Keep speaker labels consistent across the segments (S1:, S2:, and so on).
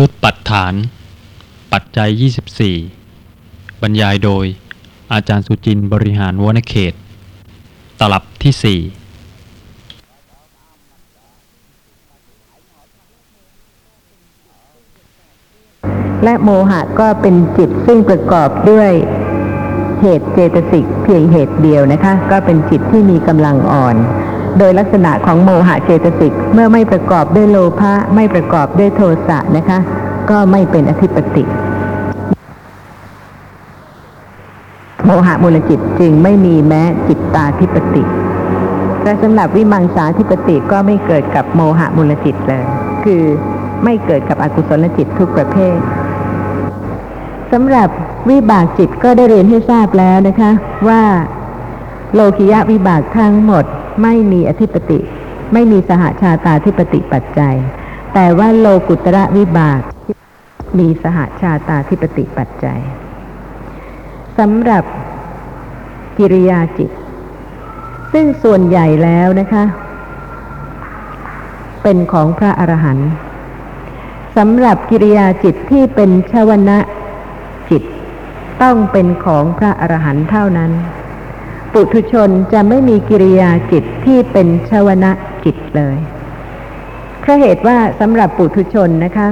S1: ชุดปัดฐาน ปัจจัย 24 บรรยายโดย อาจารย์สุจินบริหารวนเขต ตลับที่ 4
S2: และโมหะก็เป็นจิตซึ่งประกอบด้วยเหตุเจตสิกเพียงเหตุเดียวนะคะ ก็เป็นจิตที่มีกำลังอ่อน โดยลักษณะของโมหะเจตสิกเมื่อไม่ประกอบด้วยโลภะไม่ประกอบด้วยโทสะนะคะ ก็ไม่เป็นอธิปติ โมหะมูลจิตจึงไม่มีแม้จิตตาธิปติและสำหรับวิมังสาธิปติก็ไม่เกิดกับโมหะมูลจิตเลย คือไม่เกิดกับอกุศลจิตทุกประเภทสำหรับวิบากจิตก็ได้เรียนให้ทราบแล้วนะคะ ว่า โลกิยะวิบากทั้งหมด ไม่มีอธิปติ ไม่มีสหชาตาธิปติปัจจัย แต่ว่าโลกุตระวิบาก มีสหชาตาธิปติปัจจัยสำหรับกิริยาจิต ซึ่งส่วนใหญ่แล้วนะคะ เป็นของพระอรหันต์สำหรับกิริยาจิตที่เป็นชวนะจิต ต้องเป็นของพระอรหันต์เท่านั้น ปุถุชนจะไม่มีกิริยาจิตที่เป็นชวนะจิตเลยเพราะเหตุว่าสำหรับปุถุชนนะคะ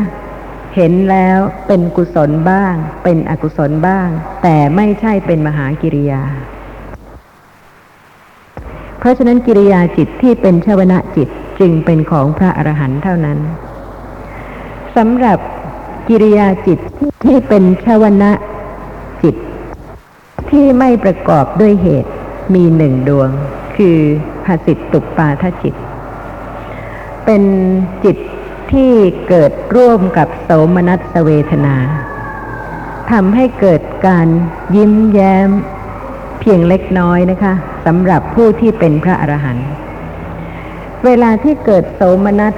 S2: เห็นแล้วเป็นกุศลบ้าง เป็นอกุศลบ้าง แต่ไม่ใช่เป็นมหากิริยา เพราะฉะนั้นกิริยาจิตที่เป็นชวนะจิตจึงเป็นของพระอรหันต์เท่านั้นสำหรับกิริยาจิตที่เป็นชวนะจิต ที่ไม่ประกอบด้วยเหตุ มีหนึ่งดวง คือภาสิตตุปาทจิต เป็นจิตที่เกิดร่วมกับโสมนัสเวทนาทำให้เกิดการยิ้มแย้ม เพียงเล็กน้อยนะคะสำหรับผู้ที่เป็นพระอรหันต์เวลาที่เกิดโสมนัส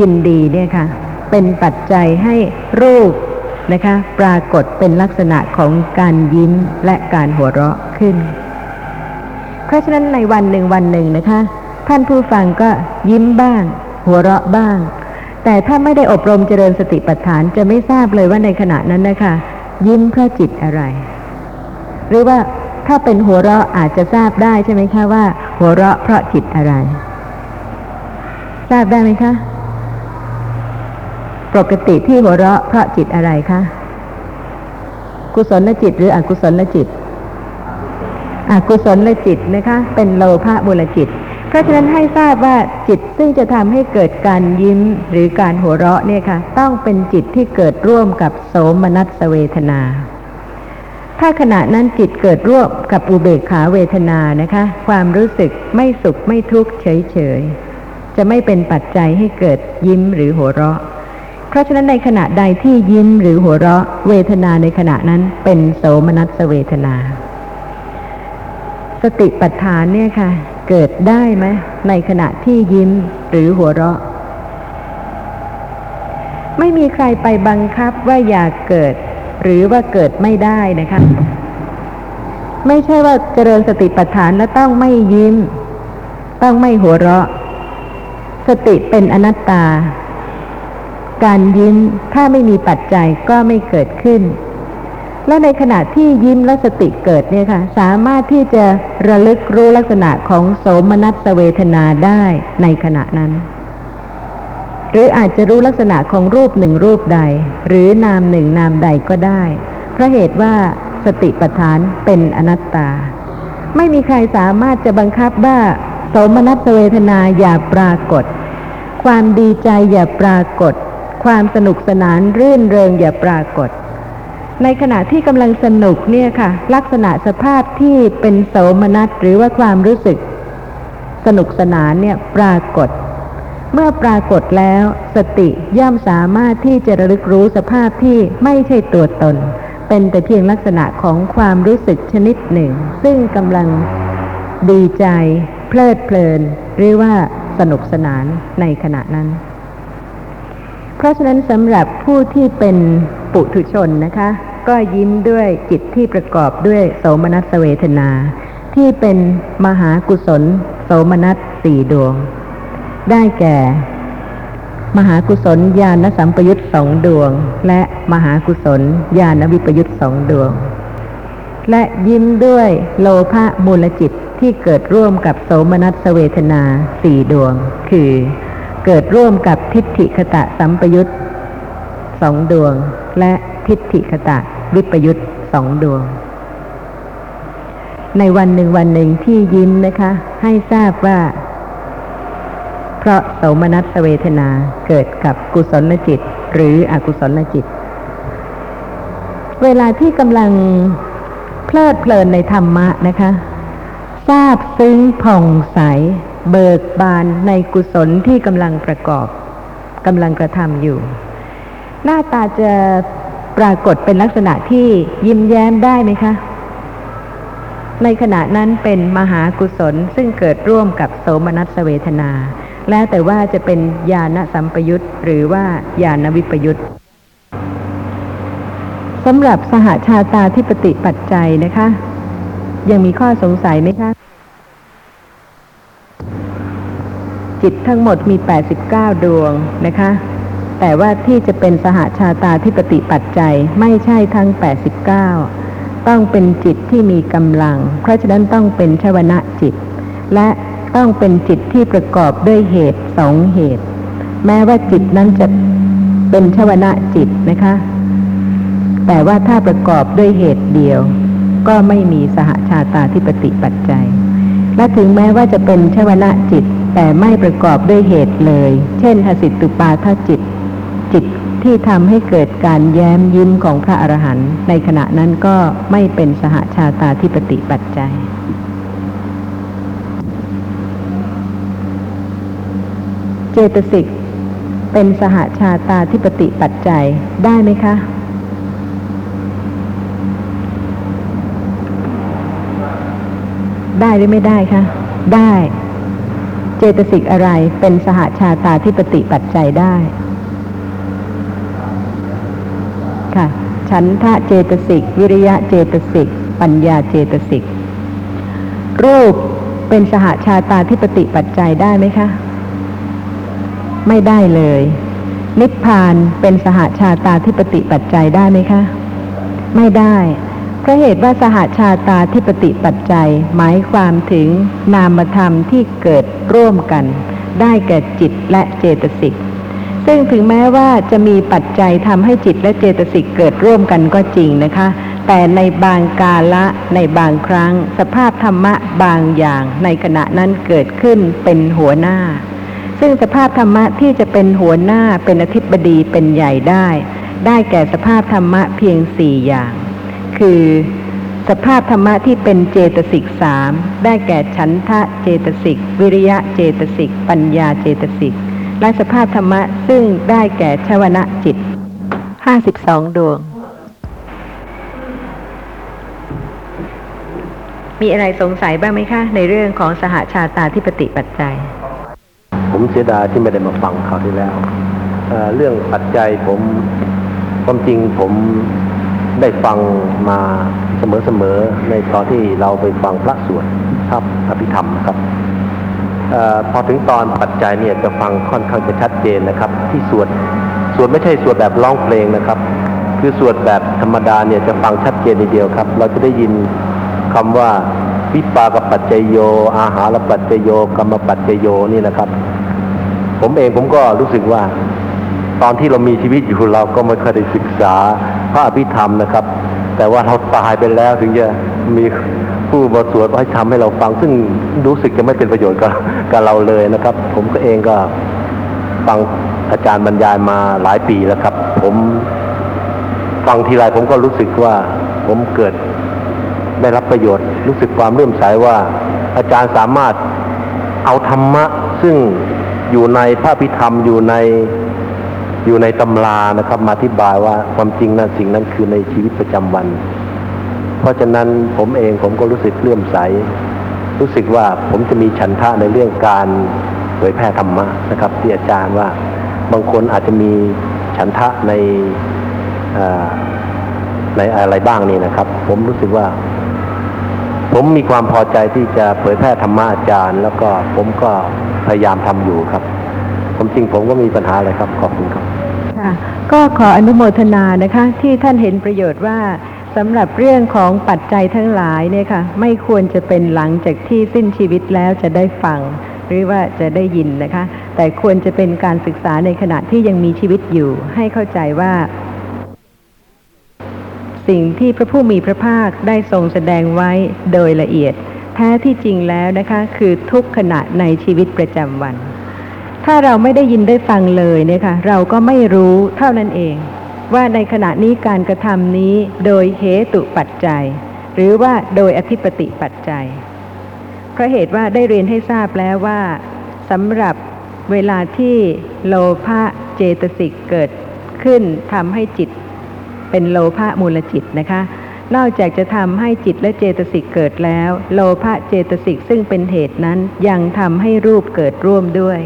S2: ยินดีเนี่ยค่ะ เป็นปัจจัยให้รูปนะคะ ปรากฏเป็นลักษณะของการยิ้มและการหัวเราะขึ้น เพราะฉะนั้นในวันหนึ่งวันหนึ่งนะคะ ท่านผู้ฟังก็ยิ้มบ้าง หัวเราะบ้าง แต่ถ้าไม่ได้อบรมเจริญสติปัฏฐานจะไม่ทราบเลยว่าในขณะนั้นนะคะ ยิ้มเพราะจิตอะไร หรือว่าถ้าเป็นหัวเราะอาจจะทราบได้ใช่ไหมคะว่า หัวเราะเพราะจิตอะไร ทราบได้ไหมคะปกติที่หัวเราะเพราะจิตอะไรคะกุศลจิตหรืออกุศลจิต อกุศลจิตนะคะ เป็นโลภะบุลจิต เพราะฉะนั้นให้ทราบว่าจิตซึ่งจะทำให้เกิดการยิ้มหรือการหัวเราะเนี่ยค่ะ ต้องเป็นจิตที่เกิดร่วมกับโสมนัสเวทนา ถ้าขณะนั้นจิตเกิดร่วมกับอุเบกขาเวทนานะคะ ความรู้สึกไม่สุขไม่ทุกข์เฉยๆจะไม่เป็นปัจจัยให้เกิดยิ้มหรือหัวเราะเพราะฉะนั้นในขณะใดที่ยิ้มหรือหัวเราะเวทนาในขณะนั้นเป็นโสมนัสเวทนา สติปัฏฐานเนี่ยค่ะ เกิดได้ไหมในขณะที่ยิ้มหรือหัวเราะ ไม่มีใครไปบังคับว่าอยากเกิด หรือว่าเกิดไม่ได้นะคะ ไม่ใช่ว่าเจริญสติปัฏฐานแล้วต้องไม่ยิ้ม ต้องไม่หัวเราะ สติเป็นอนัตตา การยิ้มถ้าไม่มีปัจจัยก็ไม่เกิดขึ้น และในขณะที่ยิ้มและสติเกิดเนี่ยค่ะสามารถที่จะระลึกรู้ลักษณะของโสมนัสเวทนาได้ในขณะนั้น หรืออาจจะรู้ลักษณะของรูปหนึ่งรูปใด หรือนามหนึ่งนามใดก็ได้เพราะเหตุว่าสติปัฏฐานเป็นอนัตตา ไม่มีใครสามารถจะบังคับว่าโสมนัสเวทนาอย่าปรากฏ ความดีใจอย่าปรากฏ ความสนุกสนานรื่นเริงอย่าปรากฏ ในขณะที่กำลังสนุกเนี่ยค่ะ ลักษณะสภาพที่เป็นโสมนัสหรือว่าความรู้สึก สนุกสนานเนี่ยปรากฏ เมื่อปรากฏแล้วสติย่อมสามารถที่จะระลึกรู้สภาพที่ไม่ใช่ตัวตน เป็นแต่เพียงลักษณะของความรู้สึกชนิดหนึ่ง ซึ่งกำลังดีใจ เพลิดเพลิน หรือว่าสนุกสนานในขณะนั้น เพราะฉะนั้นสำหรับผู้ที่เป็นปุถุชนนะคะ ก็ยิ้มด้วยจิตที่ประกอบด้วยโสมนัสเวทนา ที่เป็นมหากุศลโสมนัสสี่ดวง ได้แก่ มหากุศลญาณสัมปยุตสองดวง และมหากุศลญาณวิปยุตสองดวง และยิ้มด้วยโลภะมูลจิตที่เกิดร่วมกับโสมนัสเวทนาสี่ดวง คือเกิดร่วมกับทิฏฐิคตะสัมปยุตสองดวง และ ทิฏฐิคตะ วิปยุตสองดวง ในวันหนึ่งวันหนึ่งที่ยิ้มนะคะ ให้ทราบว่า เพราะโสมนัสเวทนาเกิดกับกุศลจิต หรืออกุศลจิต เวลาที่กำลังเพลิดเพลินในธรรมะนะคะทราบซึ้งผ่องใส เบิกบานในกุศลที่กำลังประกอบกำลังกระทำอยู่ หน้าตาจะ ปรากฏเป็นลักษณะที่ยิ้มแย้มได้ไหมคะ ในขณะนั้นเป็นมหากุศลซึ่งเกิดร่วมกับโสมนัสเวทนา แล้วแต่ว่าจะเป็นญาณสัมปยุตหรือว่าญาณวิปยุตสำหรับสหชาตาที่ปฏิปัจจัยนะคะ ยังมีข้อสงสัยไหมคะ จิตทั้งหมดมี 89 ดวงนะคะ แต่ว่าที่จะเป็นสหชาตาที่ปฏิปัจจัยไม่ใช่ทั้ง 89 ต้องเป็นจิตที่มีกำลัง เพราะฉะนั้นต้องเป็นชวนะจิต และต้องเป็นจิตที่ประกอบด้วยเหตุสองเหตุ แม้ว่าจิตนั้นจะเป็นชวนะจิตนะคะ แต่ว่าถ้าประกอบด้วยเหตุเดียว ก็ไม่มีสหชาตาที่ปฏิปัจจัย และถึงแม้ว่าจะเป็นชวนะจิตแต่ไม่ประกอบด้วยเหตุเลย เช่นหสิตุปาทจิต จิตที่ทำให้เกิดการแย้มยิ้มของพระอรหันต์ในขณะนั้นก็ไม่เป็นสหชาตาที่ปฏิปัจจัย เจตสิกเป็นสหชาตาที่ปฏิปัจจัยได้ไหมคะ ได้หรือไม่ได้คะได้ เจตสิกอะไรเป็นสหชาตาที่ปฏิปัจจัยได้ ค่ะ ฉันทะเจตสิก วิริยะเจตสิก ปัญญาเจตสิก รูปเป็นสหชาตาที่ปฏิปัจจัยได้ไหมคะ ไม่ได้เลย นิพพานเป็นสหชาตาที่ปฏิปัจจัยได้ไหมคะ ไม่ได้เพราะเหตุว่าสหชาตาที่ปฏิปัจจัย หมายความถึงนามธรรมที่เกิดร่วมกัน ได้แก่จิตและเจตสิก ซึ่งถึงแม้ว่าจะมีปัจจัยทำให้จิตและเจตสิกเกิดร่วมกันก็จริงนะคะ แต่ในบางกาละในบางครั้ง สภาพธรรมะบางอย่างในขณะนั้นเกิดขึ้นเป็นหัวหน้า ซึ่งสภาพธรรมะที่จะเป็นหัวหน้าเป็นอธิบดีเป็นใหญ่ได้ ได้แก่สภาพธรรมะเพียงสี่อย่าง คือสภาพธรรมะที่เป็นเจตสิกสามได้แก่ฉันทะเจตสิก วิริยะเจตสิก ปัญญาเจตสิก และสภาพธรรมะซึ่งได้แก่ชวนะจิตห้าสิบสองดวง มีอะไรสงสัยบ้างไหมคะ ในเรื่องของสหชาตาที่ปฏิปัจจัย
S3: ผมเสียดายที่ไม่ได้มาฟังเขาที่แล้วเเรื่องปัจจัยผมความจริงผมได้ฟังมาเสมอๆในตอนที่เราไปฟังพระสวดครับอภิธรรมนะครับ อพอถึงตอนปัจจัยเนี่ยจะฟังค่อนข้างจะชัดเจนนะครับ ที่สวดสวดไม่ใช่สวดแบบร้องเพลงนะครับ คือสวดแบบธรรมดาเนี่ยจะฟังชัดเจนทีเดียวครับ เราจะได้ยินคำว่าวิปากปัจจโย อาหารปัจจโยกรรมปัจจโยนี่นะครับ ผมเองผมก็รู้สึกว่า ตอนที่เรามีชีวิตอยู่เราก็ไม่เคยได้ศึกษาพระอภิธรรมนะครับ แต่ว่าเราตายไปแล้วถึงจะมี ผู้มาสวดให้ทำให้เราฟัง ซึ่งรู้สึกจะไม่เป็นประโยชน์กับกับเราเลยนะครับ ผมก็เองก็ฟังอาจารย์บรรยายมาหลายปีแล้วครับ ผมฟังทีไรผมก็รู้สึกว่าผมเกิดได้รับประโยชน์ รู้สึกความเลื่อมใสว่า อาจารย์สามารถเอาธรรมะ ซึ่งอยู่ในพระพิธรรมอยู่ในอยู่ในตำรานะครับ มาอธิบายว่าความจริงนั้นสิ่งนั้นคือในชีวิตประจำวัน เพราะฉะนั้นผมเองผมก็รู้สึกเลื่อมใส รู้สึกว่าผมจะมีฉันทะในเรื่องการเผยแพร่ธรรมะนะครับ ที่อาจารย์ว่าบางคนอาจจะมีฉันทะในในอะไรบ้างนี่นะครับ ผมรู้สึกว่า ผมมีความพอใจที่จะเผยแพร่ธรรมะอาจารย์ แล้วก็ผมก็พยายามทำอยู่ครับ ผมจริงผมก็มีปัญหาอะไรครับขอบคุณครับ
S2: ค่ะก็ขออนุโมทนานะคะ ที่ท่านเห็นประโยชน์ว่า สำหรับเรื่องของปัจจัยทั้งหลายเนี่ยค่ะ ไม่ควรจะเป็นหลังจากที่สิ้นชีวิตแล้วจะได้ฟัง หรือว่าจะได้ยินนะคะ แต่ควรจะเป็นการศึกษาในขณะที่ยังมีชีวิตอยู่ ให้เข้าใจว่า สิ่งที่พระผู้มีพระภาคได้ทรงแสดงไว้โดยละเอียด แท้ที่จริงแล้วนะคะ คือทุกขณะในชีวิตประจำวัน ถ้าเราไม่ได้ยินได้ฟังเลยเนี่ยค่ะ เราก็ไม่รู้เท่านั้นเอง ว่าในขณะนี้การกระทำนี้โดยเหตุปัจจัย หรือว่าโดยอธิปติปัจจัย เพราะเหตุว่าได้เรียนให้ทราบแล้วว่าสำหรับเวลาที่โลภะเจตสิกเกิดขึ้นทำให้จิตเป็นโลภะมูลจิตนะคะ นอกจากจะทำให้จิตและเจตสิกเกิดแล้ว โลภะเจตสิกซึ่งเป็นเหตุนั้นยังทำให้รูปเกิดร่วมด้วย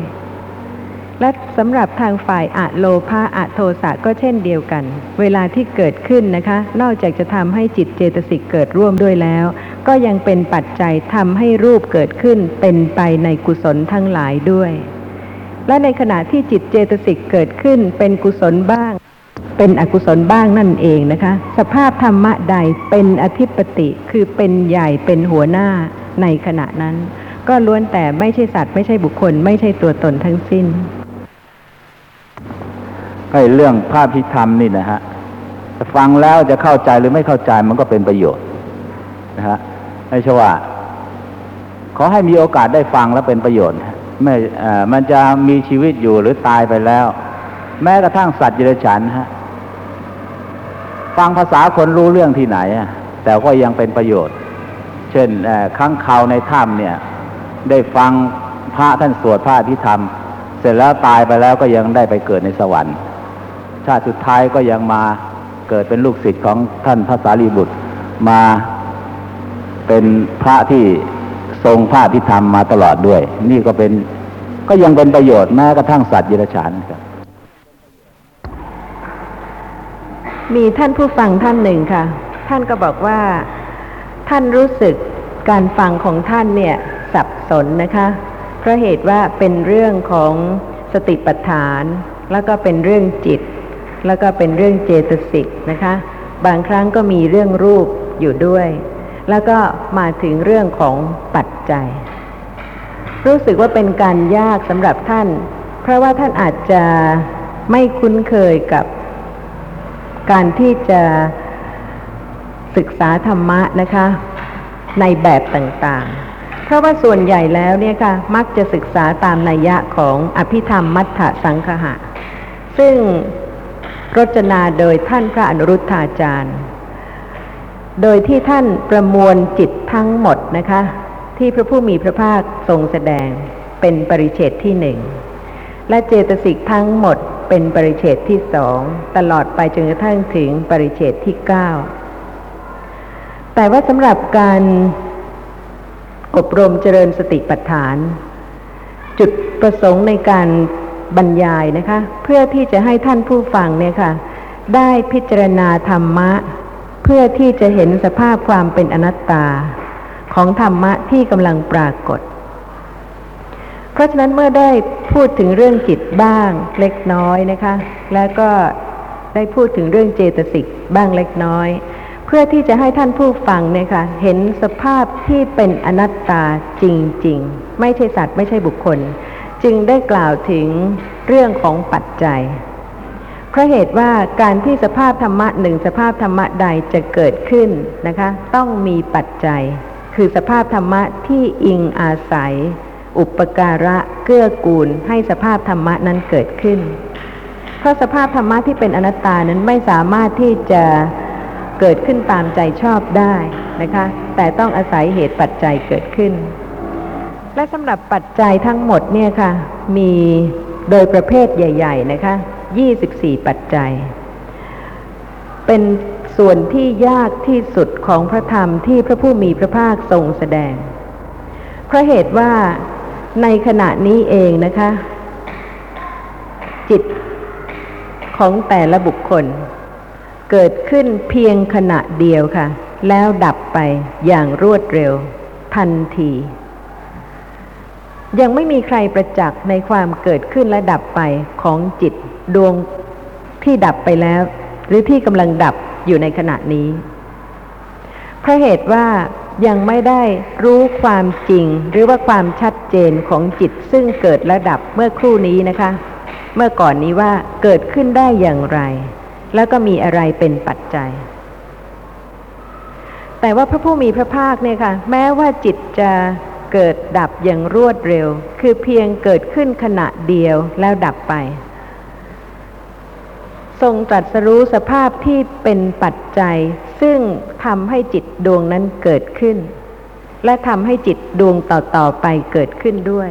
S2: และสำหรับทางฝ่ายอะโลภะอะโทสะก็เช่นเดียวกัน เวลาที่เกิดขึ้นนะคะ นอกจากจะทำให้จิตเจตสิกเกิดร่วมด้วยแล้ว ก็ยังเป็นปัจจัยทำให้รูปเกิดขึ้นเป็นไปในกุศลทั้งหลายด้วย และในขณะที่จิตเจตสิกเกิดขึ้นเป็นกุศลบ้าง เป็นอกุศลบ้างนั่นเองนะคะ สภาพธรรมะใดเป็นอธิปติคือเป็นใหญ่เป็นหัวหน้าในขณะนั้น ก็ล้วนแต่ไม่ใช่สัตว์ไม่ใช่บุคคล ไม่ใช่ตัวตนทั้งสิ้น
S4: ไอ้เรื่องภาพพิธรรมนี่นะฮะฟังแล้วจะเข้าใจหรือไม่เข้าใจมันก็เป็นประโยชน์นะฮะไม่ใช่ว่าขอให้มีโอกาสได้ฟังแล้วเป็นประโยชน์ไม่เอ่อมันจะมีชีวิตอยู่หรือตายไปแล้ว แม้กระทั่งสัตว์เดรัจฉานฮะฟังภาษาคนรู้เรื่องที่ไหนอะแต่ก็ยังเป็นประโยชน์ เช่นเอ่อข้างข่าวในถ้ำเนี่ย ได้ฟังพระท่านสวดพระอภิธรรม เสร็จแล้วตายไปแล้วก็ยังได้ไปเกิดในสวรรค์ ชาติสุดท้ายก็ยังมาเกิดเป็นลูกศิษย์ของท่านพระสารีบุตร มาเป็นพระที่ทรงพระพิธรรมมาตลอดด้วย นี่ก็เป็นก็ยังเป็นประโยชน์แม้กระทั่งสัตว์ยิรฉานครับ
S2: มีท่านผู้ฟังท่านหนึ่งค่ะ ท่านก็บอกว่าท่านรู้สึกการฟังของท่านเนี่ยสับสนนะคะเพราะเหตุว่าเป็นเรื่องของสติปัฏฐาน แล้วก็เป็นเรื่องจิต แล้วก็เป็นเรื่องเจตสิกนะคะ บางครั้งก็มีเรื่องรูปอยู่ด้วย แล้วก็มาถึงเรื่องของปัจจัย รู้สึกว่าเป็นการยากสำหรับท่าน เพราะว่าท่านอาจจะไม่คุ้นเคยกับการที่จะศึกษาธรรมะนะคะ ในแบบต่างๆ เพราะว่าส่วนใหญ่แล้วเนี่ยค่ะ มักจะศึกษาตามนัยยะของอภิธรรมมัทธสังคหะ ซึ่ง รจนาโดยท่านพระอนุรุทธาจารย์ โดยที่ท่านประมวลจิตทั้งหมดนะคะ ที่พระผู้มีพระภาคทรงแสดงเป็นปริเฉดที่หนึ่งและเจตสิกทั้งหมดเป็นปริเฉดที่สองตลอดไปจนกระทั่งถึงปริเฉดที่เก้าแต่ว่าสำหรับการอบรมเจริญสติปัฏฐาน จุดประสงค์ในการ บรรยายนะคะ เพื่อที่จะให้ท่านผู้ฟังเนี่ยค่ะ ได้พิจารณาธรรมะ เพื่อที่จะเห็นสภาพความเป็นอนัตตา ของธรรมะที่กำลังปรากฏ เพราะฉะนั้นเมื่อได้พูดถึงเรื่องจิตบ้างเล็กน้อยนะคะ แล้วก็ได้พูดถึงเรื่องเจตสิกบ้างเล็กน้อย เพื่อที่จะให้ท่านผู้ฟังเนี่ยค่ะเห็นสภาพที่เป็นอนัตตาจริง ๆ ไม่ใช่สัตว์ไม่ใช่บุคคล จึงได้กล่าวถึงเรื่องของปัจจัย เพราะเหตุว่าการที่สภาพธรรมะหนึ่งสภาพธรรมะใดจะเกิดขึ้นนะคะ ต้องมีปัจจัย คือสภาพธรรมะที่อิงอาศัย อุปการะเกื้อกูลให้สภาพธรรมะนั้นเกิดขึ้น เพราะสภาพธรรมะที่เป็นอนัตตานั้นไม่สามารถที่จะเกิดขึ้นตามใจชอบได้นะคะ แต่ต้องอาศัยเหตุปัจจัยเกิดขึ้น และสำหรับปัจจัยทั้งหมดเนี่ยค่ะ มีโดยประเภทใหญ่ ๆ นะคะ 24 ปัจจัย เป็นส่วนที่ยากที่สุดของพระธรรมที่พระผู้มีพระภาคทรงแสดง เพราะเหตุว่าในขณะนี้เองนะคะ จิตของแต่ละบุคคล เกิดขึ้นเพียงขณะเดียวค่ะ แล้วดับไปอย่างรวดเร็ว ทันที ยังไม่มีใครประจักษ์ในความเกิดขึ้นและดับไปของจิตดวงที่ดับไปแล้ว หรือที่กำลังดับอยู่ในขณะนี้ เพราะเหตุว่ายังไม่ได้รู้ความจริงหรือว่าความชัดเจนของจิตซึ่งเกิดและดับเมื่อครู่นี้นะคะ เมื่อก่อนนี้ว่าเกิดขึ้นได้อย่างไร แล้วก็มีอะไรเป็นปัจจัย แต่ว่าพระผู้มีพระภาคเนี่ยค่ะ แม้ว่าจิตจะ เกิดดับอย่างรวดเร็ว คือเพียงเกิดขึ้นขณะเดียวแล้วดับไป ทรงตรัสรู้สภาพที่เป็นปัจจัย ซึ่งทำให้จิตดวงนั้นเกิดขึ้น และทำให้จิตดวงต่อๆไปเกิดขึ้นด้วย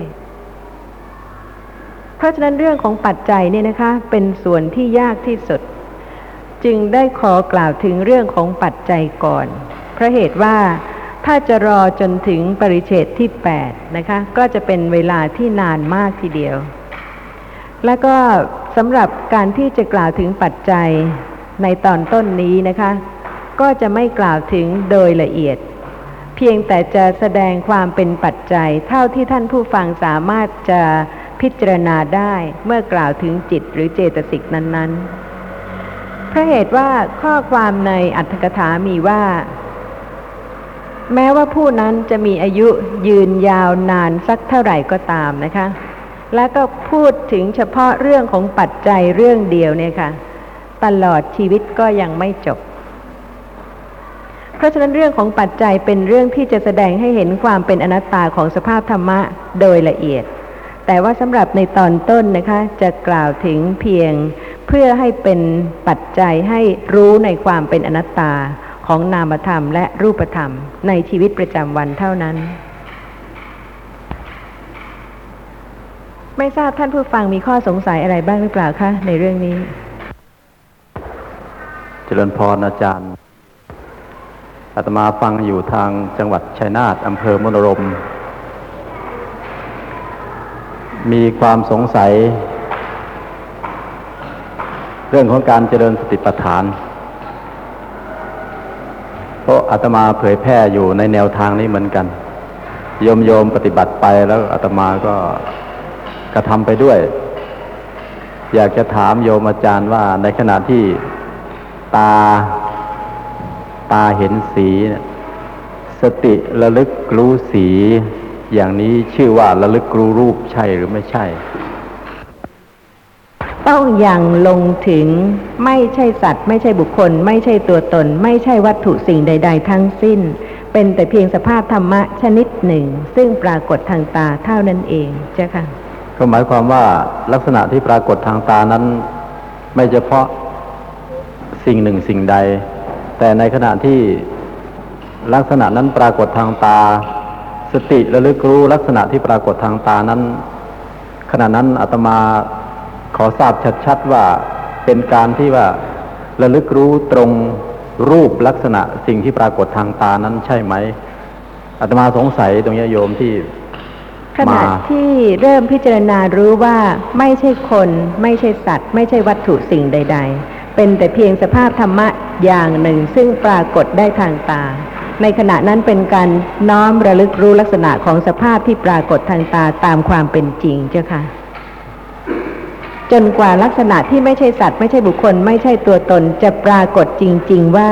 S2: เพราะฉะนั้นเรื่องของปัจจัยเนี่ยนะคะ เป็นส่วนที่ยากที่สุด จึงได้ขอกล่าวถึงเรื่องของปัจจัยก่อนเพราะเหตุว่า ถ้าจะรอจนถึงปริเฉดที่8นะคะ ก็จะเป็นเวลาที่นานมากทีเดียว แล้วก็สำหรับการที่จะกล่าวถึงปัจจัยในตอนต้นนี้นะคะ ก็จะไม่กล่าวถึงโดยละเอียด เพียงแต่จะแสดงความเป็นปัจจัย เท่าที่ท่านผู้ฟังสามารถจะพิจารณาได้เมื่อกล่าวถึงจิตหรือเจตสิกนั้นๆเพราะเหตุว่าข้อความในอัตถกถามีว่า แม้ว่าผู้นั้นจะมีอายุยืนยาวนานสักเท่าไหร่ก็ตามนะคะ แล้วก็พูดถึงเฉพาะเรื่องของปัจจัยเรื่องเดียวเนี่ยค่ะ ตลอดชีวิตก็ยังไม่จบ เพราะฉะนั้นเรื่องของปัจจัยเป็นเรื่องที่จะแสดงให้เห็นความเป็นอนัตตาของสภาพธรรมะโดยละเอียด แต่ว่าสำหรับในตอนต้นนะคะ จะกล่าวถึงเพียงเพื่อให้เป็นปัจจัยให้รู้ในความเป็นอนัตตา ของนามธรรมและรูปธรรมในชีวิตประจำวันเท่านั้น ไม่ทราบท่านผู้ฟังมีข้อสงสัยอะไรบ้างหรือเปล่าคะในเรื่องนี้
S5: เจริญพรอาจารย์อาตมาฟังอยู่ทางจังหวัดชัยนาทอำเภอมนรม มีความสงสัย เรื่องของการเจริญสติปัฏฐาน เพราะอาตมาเผยแพร่อยู่ในแนวทางนี้เหมือนกัน โยมโยมปฏิบัติไปแล้วอาตมาก็กระทำไปด้วย อยากจะถามโยมอาจารย์ว่าในขณะที่ตาตาเห็นสี สติระลึกรู้สี อย่างนี้ชื่อว่าระลึกรู้รูปใช่หรือไม่ใช่
S2: ต้องอย่างลงถึงไม่ใช่สัตว์ ไม่ใช่บุคคล ไม่ใช่ตัวตน ไม่ใช่วัตถุสิ่งใด ๆ ทั้งสิ้น เป็นแต่เพียงสภาพธรรมะชนิดหนึ่ง ซึ่งปรากฏทางตาเท่านั้นเองเจ้าค่ะ
S5: ก็หมายความว่าลักษณะที่ปรากฏทางตานั้น ไม่เฉพาะสิ่งหนึ่งสิ่งใด แต่ในขณะที่ลักษณะนั้นปรากฏทางตา สติระลึกรู้ลักษณะที่ปรากฏทางตานั้น ขณะนั้นอาตมา ขอทราบชัดๆว่าเป็นการที่ว่าระลึกรู้ตรงรูปลักษณะสิ่งที่ปรากฏทางตานั้นใช่ไหมอาตมาสงสัยตรงนี้โยมที่
S2: ขณะ
S5: มา
S2: ที่เริ่มพิจารณารู้ว่าไม่ใช่คน ไม่ใช่สัตว์ ไม่ใช่วัตถุสิ่งใด ๆ เป็นแต่เพียงสภาพธรรมะอย่างหนึ่ง ซึ่งปรากฏได้ทางตา ในขณะนั้นเป็นการน้อมระลึกรู้ลักษณะของสภาพที่ปรากฏทางตาตามความเป็นจริงเจ้าค่ะ จนกว่าลักษณะที่ไม่ใช่สัตว์ ไม่ใช่บุคคล ไม่ใช่ตัวตนจะปรากฏจริง ๆ ว่า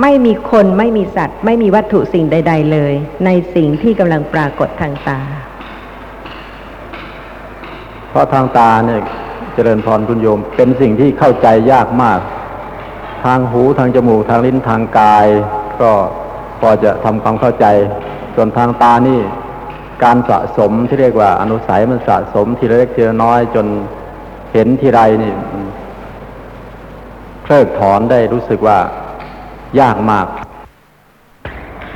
S2: ไม่มีคนไม่มีสัตว์ ไม่มีวัตถุสิ่งใด ๆ เลย ในสิ่งที่กำลังปรากฏทางตา
S5: เพราะทางตาเนี่ยเจริญพรคุณโยม เป็นสิ่งที่เข้าใจยากมาก ทางหูทางจมูกทางลิ้นทางกาย ก็พอจะทำความเข้าใจ ส่วนทางตานี่ การสะสมที่เรียกว่าอนุสัยมันสะสมทีละเล็กทีละน้อยจน เห็นทีไรนี่มันเพลิกถอนได้รู้สึกว่ายากมาก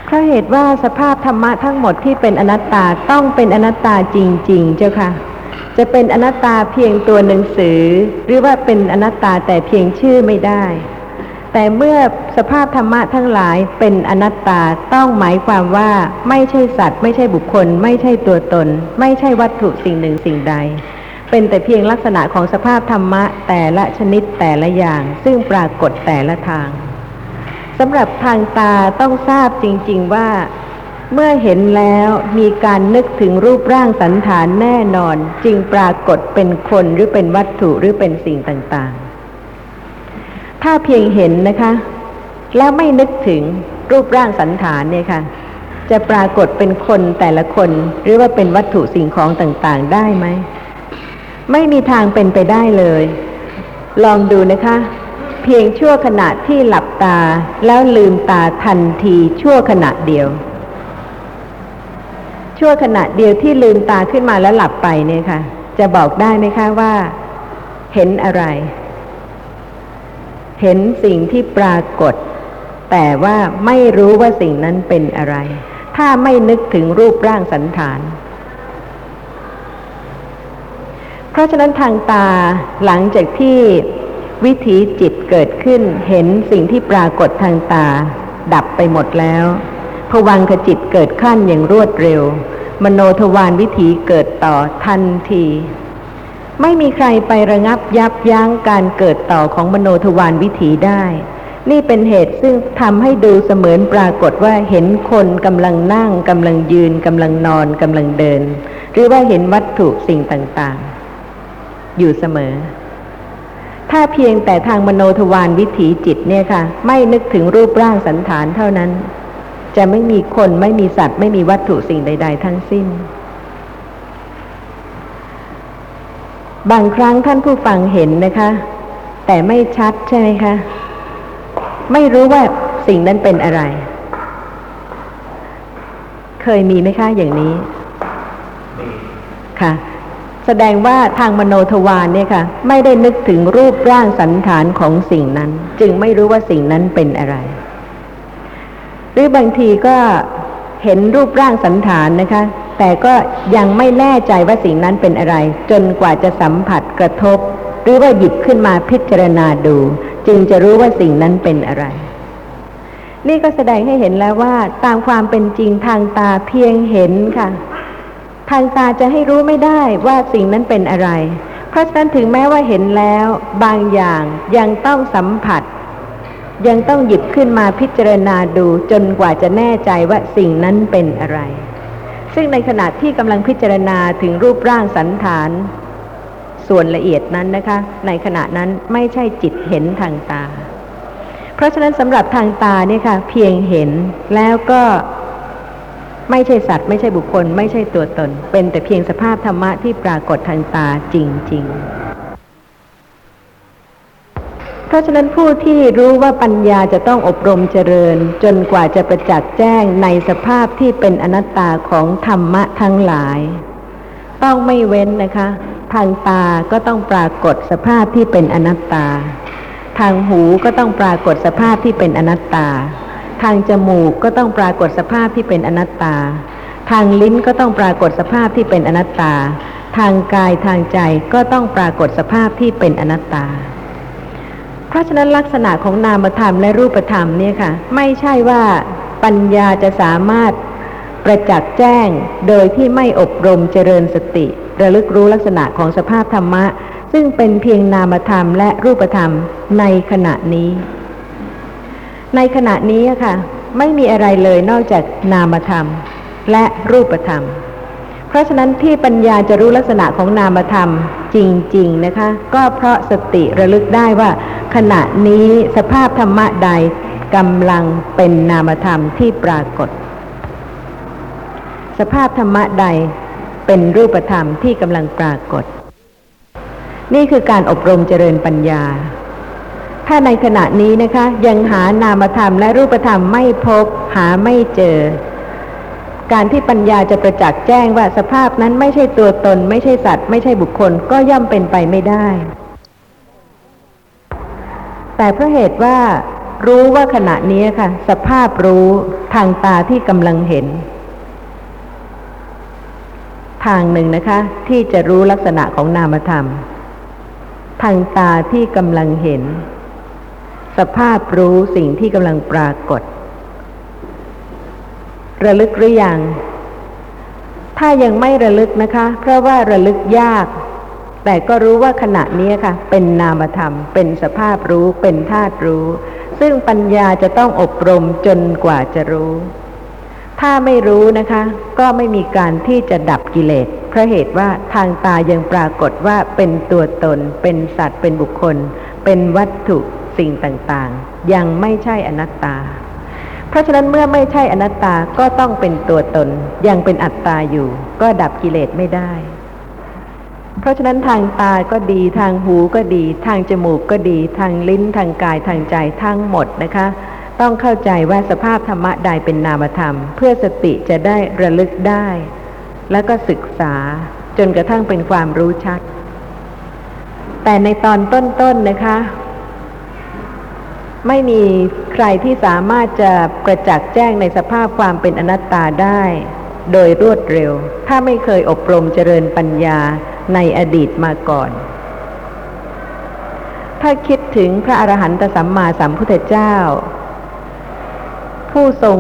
S2: เพราะเหตุว่าสภาพธรรมะทั้งหมดที่เป็นอนัตตาต้องเป็นอนัตตาจริง ๆ เจ้าค่ะ จะเป็นอนัตตาเพียงตัวหนังสือ หรือว่าเป็นอนัตตาแต่เพียงชื่อไม่ได้ แต่เมื่อสภาพธรรมะทั้งหลายเป็นอนัตตาต้องหมายความว่าไม่ใช่สัตว์ ไม่ใช่บุคคล ไม่ใช่ตัวตน ไม่ใช่วัตถุสิ่งหนึ่งสิ่งใด เป็นแต่เพียงลักษณะของสภาพธรรมะแต่ละชนิดแต่ละอย่าง ซึ่งปรากฏแต่ละทางสำหรับทางตาต้องทราบจริง ๆว่า เมื่อเห็นแล้วมีการนึกถึงรูปร่างสันฐานแน่นอนจึงปรากฏเป็นคนหรือเป็นวัตถุหรือเป็นสิ่งต่างๆ ถ้าเพียงเห็นนะคะ แล้วไม่นึกถึงรูปร่างสันฐานเนี่ยค่ะ จะปรากฏเป็นคนแต่ละคนหรือว่าเป็นวัตถุสิ่งของต่างๆ ได้ไหม ไม่มีทางเป็นไปได้เลย ลองดูนะคะ เพียงชั่วขณะที่หลับตาแล้วลืมตาทันทีชั่วขณะเดียว ชั่วขณะเดียวที่ลืมตาขึ้นมาแล้วหลับไปเนี่ยค่ะ จะบอกได้ไหมคะว่า เห็นอะไร เห็นสิ่งที่ปรากฏ แต่ว่าไม่รู้ว่าสิ่งนั้นเป็นอะไร ถ้าไม่นึกถึงรูปร่างสันฐาน เพราะฉะนั้นทางตาหลังจากที่วิถีจิตเกิดขึ้นเห็นสิ่งที่ปรากฏทางตา ดับไปหมดแล้วผวังขจิตเกิดขั้นอย่างรวดเร็ว มโนทวารวิถีเกิดต่อทันที ไม่มีใครไประงับยับยั้งการเกิดต่อของมโนทวารวิถีได้ นี่เป็นเหตุซึ่งทำให้ดูเสมือนปรากฏว่าเห็นคนกำลังนั่งกำลังยืนกำลังนอนกำลังเดิน หรือว่าเห็นวัตถุสิ่งต่างๆ อยู่เสมอ ถ้าเพียงแต่ทางมโนทวารวิถีจิตเนี่ยค่ะ ไม่นึกถึงรูปร่างสันฐานเท่านั้น จะไม่มีคนไม่มีสัตว์ ไม่มีวัตถุสิ่งใด ๆ ทั้งสิ้น บางครั้งท่านผู้ฟังเห็นนะคะ แต่ไม่ชัดใช่ไหมคะ ไม่รู้ว่าสิ่งนั้นเป็นอะไร เคยมีไหมคะอย่างนี้ค่ะ แสดงว่าทางมโนทวารเนี่ยค่ะ ไม่ได้นึกถึงรูปร่างสันฐานของสิ่งนั้น จึงไม่รู้ว่าสิ่งนั้นเป็นอะไร หรือบางทีก็เห็นรูปร่างสันฐานนะคะ แต่ก็ยังไม่แน่ใจว่าสิ่งนั้นเป็นอะไร จนกว่าจะสัมผัสกระทบ หรือว่าหยิบขึ้นมาพิจารณาดู จึงจะรู้ว่าสิ่งนั้นเป็นอะไร นี่ก็แสดงให้เห็นแล้วว่าตามความเป็นจริงทางตาเพียงเห็นค่ะ ทางตาจะให้รู้ไม่ได้ว่าสิ่งนั้นเป็นอะไร เพราะฉะนั้นถึงแม้ว่าเห็นแล้ว บางอย่างยังต้องสัมผัส ยังต้องหยิบขึ้นมาพิจารณาดูจนกว่าจะแน่ใจว่าสิ่งนั้นเป็นอะไร ซึ่งในขณะที่กำลังพิจารณาถึงรูปร่างสันฐาน ส่วนละเอียดนั้นนะคะ ในขณะนั้นไม่ใช่จิตเห็นทางตา เพราะฉะนั้นสำหรับทางตาเนี่ยค่ะ เพียงเห็นแล้วก็ ไม่ใช่สัตว์ไม่ใช่บุคคล ไม่ใช่ตัวตน เป็นแต่เพียงสภาพธรรมะที่ปรากฏทางตาจริง ๆ เพราะฉะนั้นผู้ที่รู้ว่าปัญญาจะต้องอบรมเจริญ จนกว่าจะประจักษ์แจ้งในสภาพที่เป็นอนัตตาของธรรมะทั้งหลาย ต้องไม่เว้นนะคะ ทางตาก็ต้องปรากฏสภาพที่เป็นอนัตตา ทางหูก็ต้องปรากฏสภาพที่เป็นอนัตตา ทางจมูกก็ต้องปรากฏสภาพที่เป็นอนัตตา ทางลิ้นก็ต้องปรากฏสภาพที่เป็นอนัตตา ทางกายทางใจก็ต้องปรากฏสภาพที่เป็นอนัตตา เพราะฉะนั้นลักษณะของนามธรรมและรูปธรรมเนี่ยค่ะ ไม่ใช่ว่าปัญญาจะสามารถประจักษ์แจ้งโดยที่ไม่อบรมเจริญสติ ระลึกรู้ลักษณะของสภาพธรรมะ ซึ่งเป็นเพียงนามธรรมและรูปธรรมในขณะนี้ ในขณะนี้อะค่ะ ไม่มีอะไรเลยนอกจากนามธรรม และรูปธรรม เพราะฉะนั้นที่ปัญญาจะรู้ลักษณะของนามธรรมจริง ๆ นะคะ ก็เพราะสติระลึกได้ว่า ขณะนี้สภาพธรรมะใดกำลังเป็นนามธรรมที่ปรากฏ สภาพธรรมะใดเป็นรูปธรรมที่กำลังปรากฏ นี่คือการอบรมเจริญปัญญา ถ้าในขณะนี้นะคะ ยังหานามธรรมและรูปธรรมไม่พบหาไม่เจอ การที่ปัญญาจะประจักษ์แจ้งว่าสภาพนั้นไม่ใช่ตัวตน ไม่ใช่สัตว์ ไม่ใช่บุคคลก็ย่อมเป็นไปไม่ได้ แต่เพราะเหตุว่ารู้ว่าขณะนี้ค่ะ สภาพรู้ทางตาที่กำลังเห็น ทางหนึ่งนะคะ ที่จะรู้ลักษณะของนามธรรม ทางตาที่กำลังเห็น สภาพรู้สิ่งที่กำลังปรากฏ ระลึกหรือยัง ถ้ายังไม่ระลึกนะคะ เพราะว่าระลึกยาก แต่ก็รู้ว่าขณะนี้ค่ะ เป็นนามธรรม เป็นสภาพรู้ เป็นธาตุรู้ ซึ่งปัญญาจะต้องอบรมจนกว่าจะรู้ ถ้าไม่รู้นะคะ ก็ไม่มีการที่จะดับกิเลส เพราะเหตุว่าทางตายังปรากฏว่าเป็นตัวตน เป็นสัตว์ เป็นบุคคล เป็นวัตถุ สิ่งต่างๆ ยังไม่ใช่อนัตตา เพราะฉะนั้นเมื่อไม่ใช่อนัตตาก็ต้องเป็นตัวตน ยังเป็นอัตตาอยู่ ก็ดับกิเลสไม่ได้ เพราะฉะนั้นทางตาก็ดีทางหูก็ดี ทางจมูกก็ดี ทางลิ้นทางกายทางใจทั้งหมดนะคะ ต้องเข้าใจว่าสภาพธรรมะใดเป็นนามธรรม เพื่อสติจะได้ระลึกได้ แล้วก็ศึกษาจนกระทั่งเป็นความรู้ชัดแต่ในตอนต้นๆนนะคะ ไม่มีใครที่สามารถจะประจักษ์แจ้งในสภาพความเป็นอนัตตาได้ โดยรวดเร็ว ถ้าไม่เคยอบรมเจริญปัญญาในอดีตมาก่อน ถ้าคิดถึงพระอรหันตสัมมาสัมพุทธเจ้า ผู้ทรง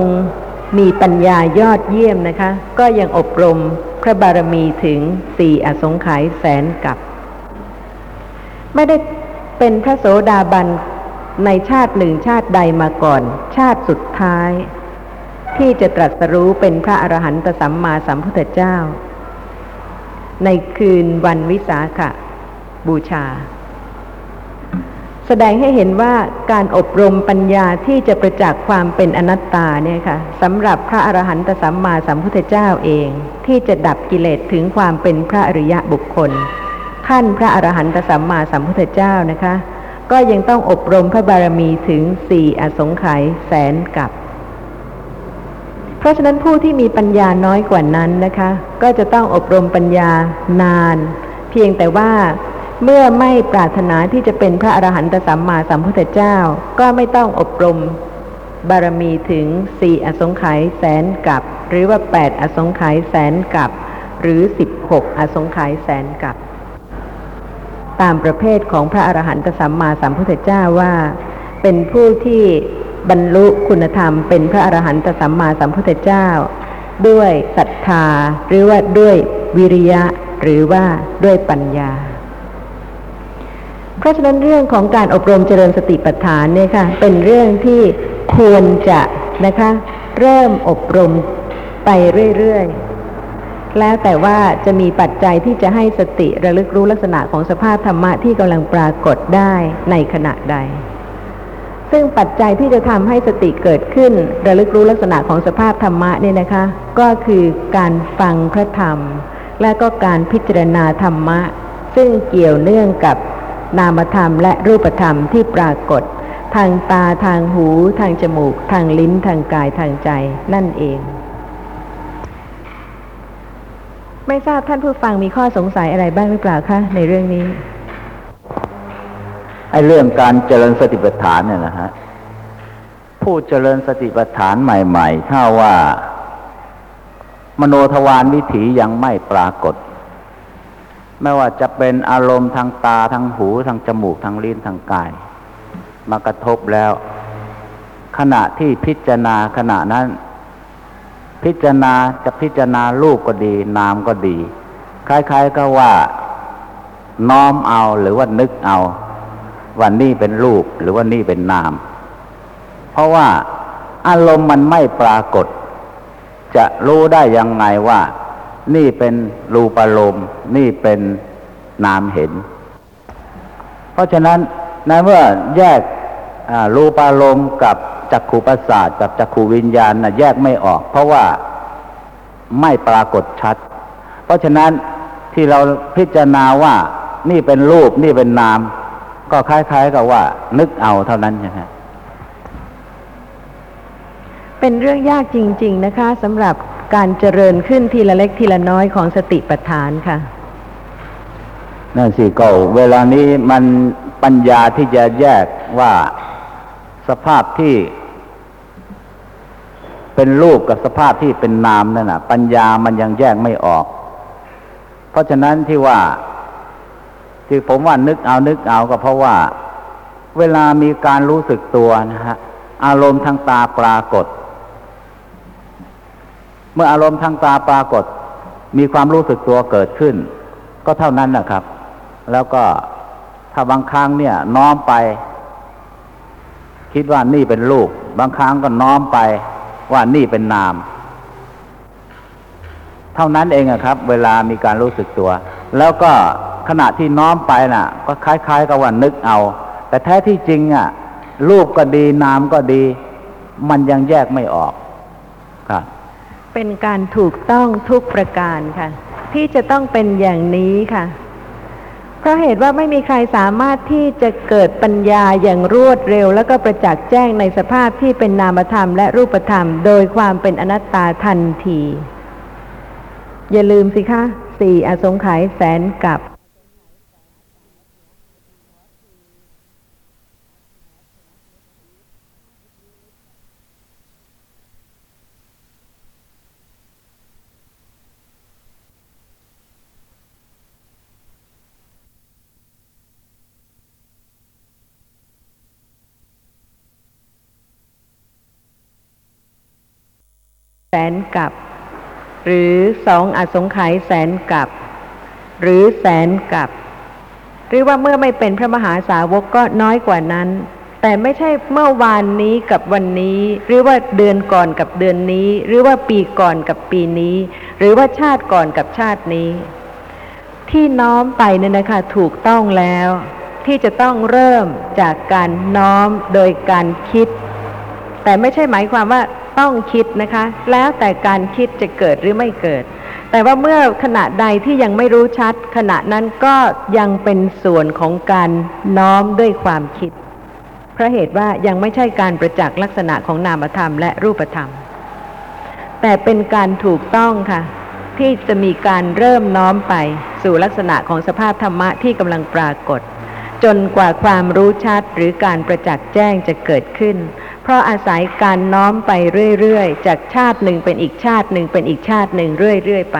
S2: มีปัญญายอดเยี่ยมนะคะ ก็ยังอบรมพระบารมีถึงสี่อสงไขยแสนกับ ไม่ได้เป็นพระโสดาบัน ในชาติหนึ่งชาติใดมาก่อน ชาติสุดท้าย ที่จะตรัสรู้เป็นพระอรหันตสัมมาสัมพุทธเจ้า ในคืนวันวิสาขบูชา แสดงให้เห็นว่าการอบรมปัญญาที่จะประจักษ์ความเป็นอนัตตาเนี่ยค่ะสำหรับพระอรหันตสัมมาสัมพุทธเจ้าเอง ที่จะดับกิเลสถึงความเป็นพระอริยะบุคคล ขั้นพระอรหันตสัมมาสัมพุทธเจ้านะคะ ก็ยังต้องอบรมพระบารมีถึงสี่อสงไขยแสนกับ เพราะฉะนั้นผู้ที่มีปัญญาน้อยกว่านั้นนะคะ ก็จะต้องอบรมปัญญานาน เพียงแต่ว่าเมื่อไม่ปรารถนาที่จะเป็นพระอรหันตสัมมาสัมพุทธเจ้า ก็ไม่ต้องอบรมบารมีถึงสี่อสงไขยแสนกับ หรือว่าแปดอสงไขยแสนกับ หรือสิบหกอสงไขยแสนกับ ตามประเภทของพระอรหันตสัมมาสัมพุทธเจ้าว่า เป็นผู้ที่บรรลุคุณธรรม เป็นพระอรหันตสัมมาสัมพุทธเจ้า ด้วยศรัทธา หรือว่าด้วยวิริยะ หรือว่าด้วยปัญญา เพราะฉะนั้นเรื่องของการอบรมเจริญสติปัฏฐานเนี่ยค่ะเป็นเรื่องที่ควรจะนะคะ เริ่มอบรมไปเรื่อย ๆ แล้วแต่ว่าจะมีปัจจัยที่จะให้สติระลึกรู้ลักษณะของสภาพธรรมะที่กำลังปรากฏได้ในขณะใด ซึ่งปัจจัยที่จะทำให้สติเกิดขึ้น ระลึกรู้ลักษณะของสภาพธรรมะเนี่ยนะคะ ก็คือการฟังพระธรรม และก็การพิจารณาธรรมะ ซึ่งเกี่ยวเนื่องกับนามธรรมและรูปธรรมที่ปรากฏ ทางตาทางหู ทางจมูก ทางลิ้นทางกายทางใจนั่นเอง ไม่ทราบท่านผู้ฟังมีข้อสงสัยอะไรบ้างหรือเปล่าคะในเรื่องนี้
S4: ไอ้เรื่องการเจริญสติปัฏฐานเนี่ยนะฮะผู้เจริญสติปัฏฐานใหม่ ๆ ถ้าว่า มโนทวารวิถียังไม่ปรากฏ ไม่ว่าจะเป็นอารมณ์ทางตาทางหูทางจมูกทางลิ้นทางกาย มากระทบแล้ว ขณะที่พิจารณาขณะนั้น พิจารณาจะพิจารณารูปก็ดี นามก็ดี คล้ายๆก็ว่าน้อมเอาหรือว่านึกเอาว่านี่เป็นรูปหรือว่านี่เป็นนาม เพราะว่าอารมณ์มันไม่ปรากฏ จะรู้ได้ยังไงว่า นี่เป็นรูปอารมณ์นี่เป็นนามเห็น เพราะฉะนั้นในเมื่อแยกรูปอารมณ์กับ จักขูประสาทกับจักขูวิญญาณนะแยกไม่ออก เพราะว่าไม่ปรากฏชัด เพราะฉะนั้นที่เราพิจารณาว่านี่เป็นรูปนี่เป็นนาม ก็คล้ายๆกับว่า นึกเอาเท่านั้นใช่ไหม
S2: เป็นเรื่องยากจริง ๆ นะคะสำหรับการเจริญขึ้นทีละเล็กทีละน้อยของสติปัฏฐานค่ะ
S4: นั่นสิก็เวลานี้มันปัญญาที่จะแยกว่าสภาพที่ เป็นรูปกับสภาพที่เป็นนามนั่นน่ะปัญญามันยังแยกไม่ออก เพราะฉะนั้นที่ว่า ที่ผมว่านึกเอานึกเอาก็เพราะว่า เวลามีการรู้สึกตัวนะฮะอารมณ์ทางตาปรากฏ เมื่ออารมณ์ทางตาปรากฏ มีความรู้สึกตัวเกิดขึ้น ก็เท่านั้นนะครับ แล้วก็ถ้าบางครั้งเนี่ย น้อมไป คิดว่านี่เป็นรูปบางครั้งก็น้อมไป ว่านี่เป็นนาม เท่านั้นเองครับ เวลามีการรู้สึกตัว แล้วก็ขณะที่น้อมไปน่ะ ก็คล้าย ๆ กับว่านึกเอา แต่แท้ที่จริงอะ รูปก็ดีนามก็ดี มันยังแยกไม่ออกครับ
S2: เป็นการถูกต้องทุกประการค่ะ ที่จะต้องเป็นอย่างนี้ค่ะ เพราะเหตุว่าไม่มีใครสามารถที่จะเกิดปัญญาอย่างรวดเร็ว แล้วก็ประจักษ์แจ้งในสภาพที่เป็นนามธรรมและรูปธรรม โดยความเป็นอนัตตาทันที อย่าลืมสิคะสี่อสงไขยแสนกับ แสนกับ หรือสองอสงไขยแสนกับ หรือแสนกับ หรือว่าเมื่อไม่เป็นพระมหาสาวกก็น้อยกว่านั้น แต่ไม่ใช่เมื่อวานนี้กับวันนี้ หรือว่าเดือนก่อนกับเดือนนี้ หรือว่าปีก่อนกับปีนี้ หรือว่าชาติก่อนกับชาตินี้ ที่น้อมไปเนี่ยนะคะถูกต้องแล้ว ที่จะต้องเริ่มจากการน้อมโดยการคิด แต่ไม่ใช่หมายความว่า ต้องคิดนะคะ แล้วแต่การคิดจะเกิดหรือไม่เกิด แต่ว่าเมื่อขณะใดที่ยังไม่รู้ชัด ขณะนั้นก็ยังเป็นส่วนของการน้อมด้วยความคิด เพราะเหตุว่ายังไม่ใช่การประจักษ์ลักษณะของนามธรรมและรูปธรรม แต่เป็นการถูกต้องค่ะ ที่จะมีการเริ่มน้อมไปสู่ลักษณะของสภาพธรรมะที่กำลังปรากฏจนกว่าความรู้ชัดหรือการประจักษ์แจ้งจะเกิดขึ้น เพราะอาศัยการน้อมไปเรื่อยๆ จากชาติหนึ่งเป็นอีกชาติหนึ่งเป็นอีกชาติหนึ่งเรื่อยๆไป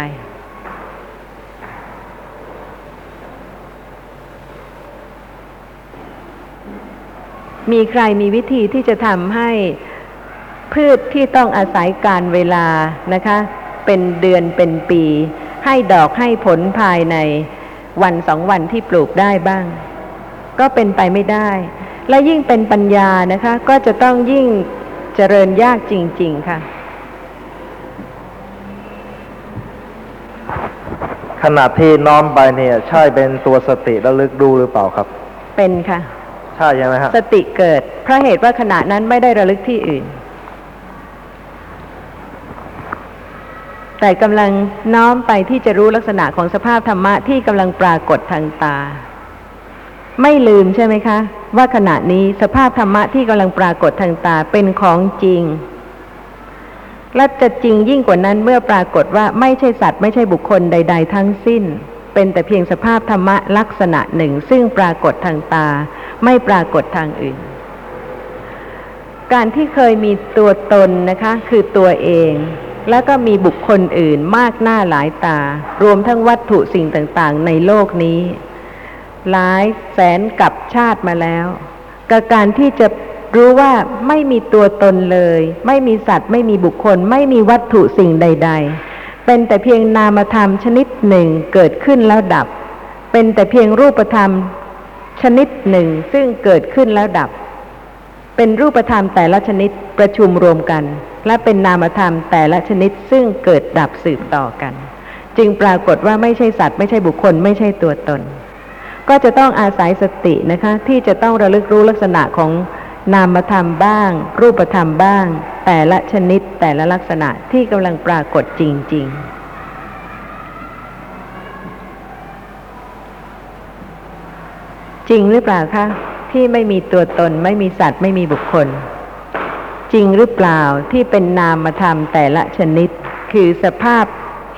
S2: มีใครมีวิธีที่จะทำให้พืชที่ต้องอาศัยการเวลานะคะ เป็นเดือนเป็นปี ให้ดอกให้ผลภายในวันสองวันที่ปลูกได้บ้าง ก็เป็นไปไม่ได้ และยิ่งเป็นปัญญานะคะ ก็จะต้องยิ่งเจริญยากจริง ๆ ค่ะ
S6: ขณะที่น้อมไปเนี่ย ใช่เป็นตัวสติระลึกดูหรือเปล่าครับ
S2: เป็นค่ะ
S6: ใช่ใช่ไหมฮะ
S2: สติเกิด เพราะเหตุว่าขณะนั้นไม่ได้ระลึกที่อื่น แต่กำลังน้อมไปที่จะรู้ลักษณะของสภาพธรรมะที่กำลังปรากฏทางตา ไม่ลืมใช่ไหมคะ ว่าขณะนี้สภาพธรรมะที่กำลังปรากฏทางตาเป็นของจริง และจะจริงยิ่งกว่านั้นเมื่อปรากฏว่าไม่ใช่สัตว์ไม่ใช่บุคคลใด ๆ ทั้งสิ้น เป็นแต่เพียงสภาพธรรมะลักษณะหนึ่ง ซึ่งปรากฏทางตา ไม่ปรากฏทางอื่น การที่เคยมีตัวตนนะคะ คือตัวเองแล้วก็มีบุคคลอื่นมากหน้าหลายตา รวมทั้งวัตถุสิ่งต่างๆ ในโลกนี้ หลายแสนกับชาติมาแล้วกับการที่จะรู้ว่าไม่มีตัวตนเลย ไม่มีสัตว์ ไม่มีบุคคล ไม่มีวัตถุสิ่งใด ๆ เป็นแต่เพียงนามธรรมชนิดหนึ่งเกิดขึ้นแล้วดับ เป็นแต่เพียงรูปธรรมชนิดหนึ่งซึ่งเกิดขึ้นแล้วดับ เป็นรูปธรรมแต่ละชนิดประชุมรวมกัน และเป็นนามธรรมแต่ละชนิดซึ่งเกิดดับสืบต่อกัน จึงปรากฏว่าไม่ใช่สัตว์ไม่ใช่บุคคลไม่ใช่ตัวตน ก็จะต้องอาศัยสตินะคะ ที่จะต้องระลึกรู้ลักษณะของนามธรรมบ้าง รูปธรรมบ้าง แต่ละชนิดแต่ละลักษณะที่กำลังปรากฏจริง ๆจริงหรือเปล่าคะที่ไม่มีตัวตนไม่มีสัตว์ไม่มีบุคคล จริงหรือเปล่าที่เป็นนามธรรมแต่ละชนิด คือสภาพ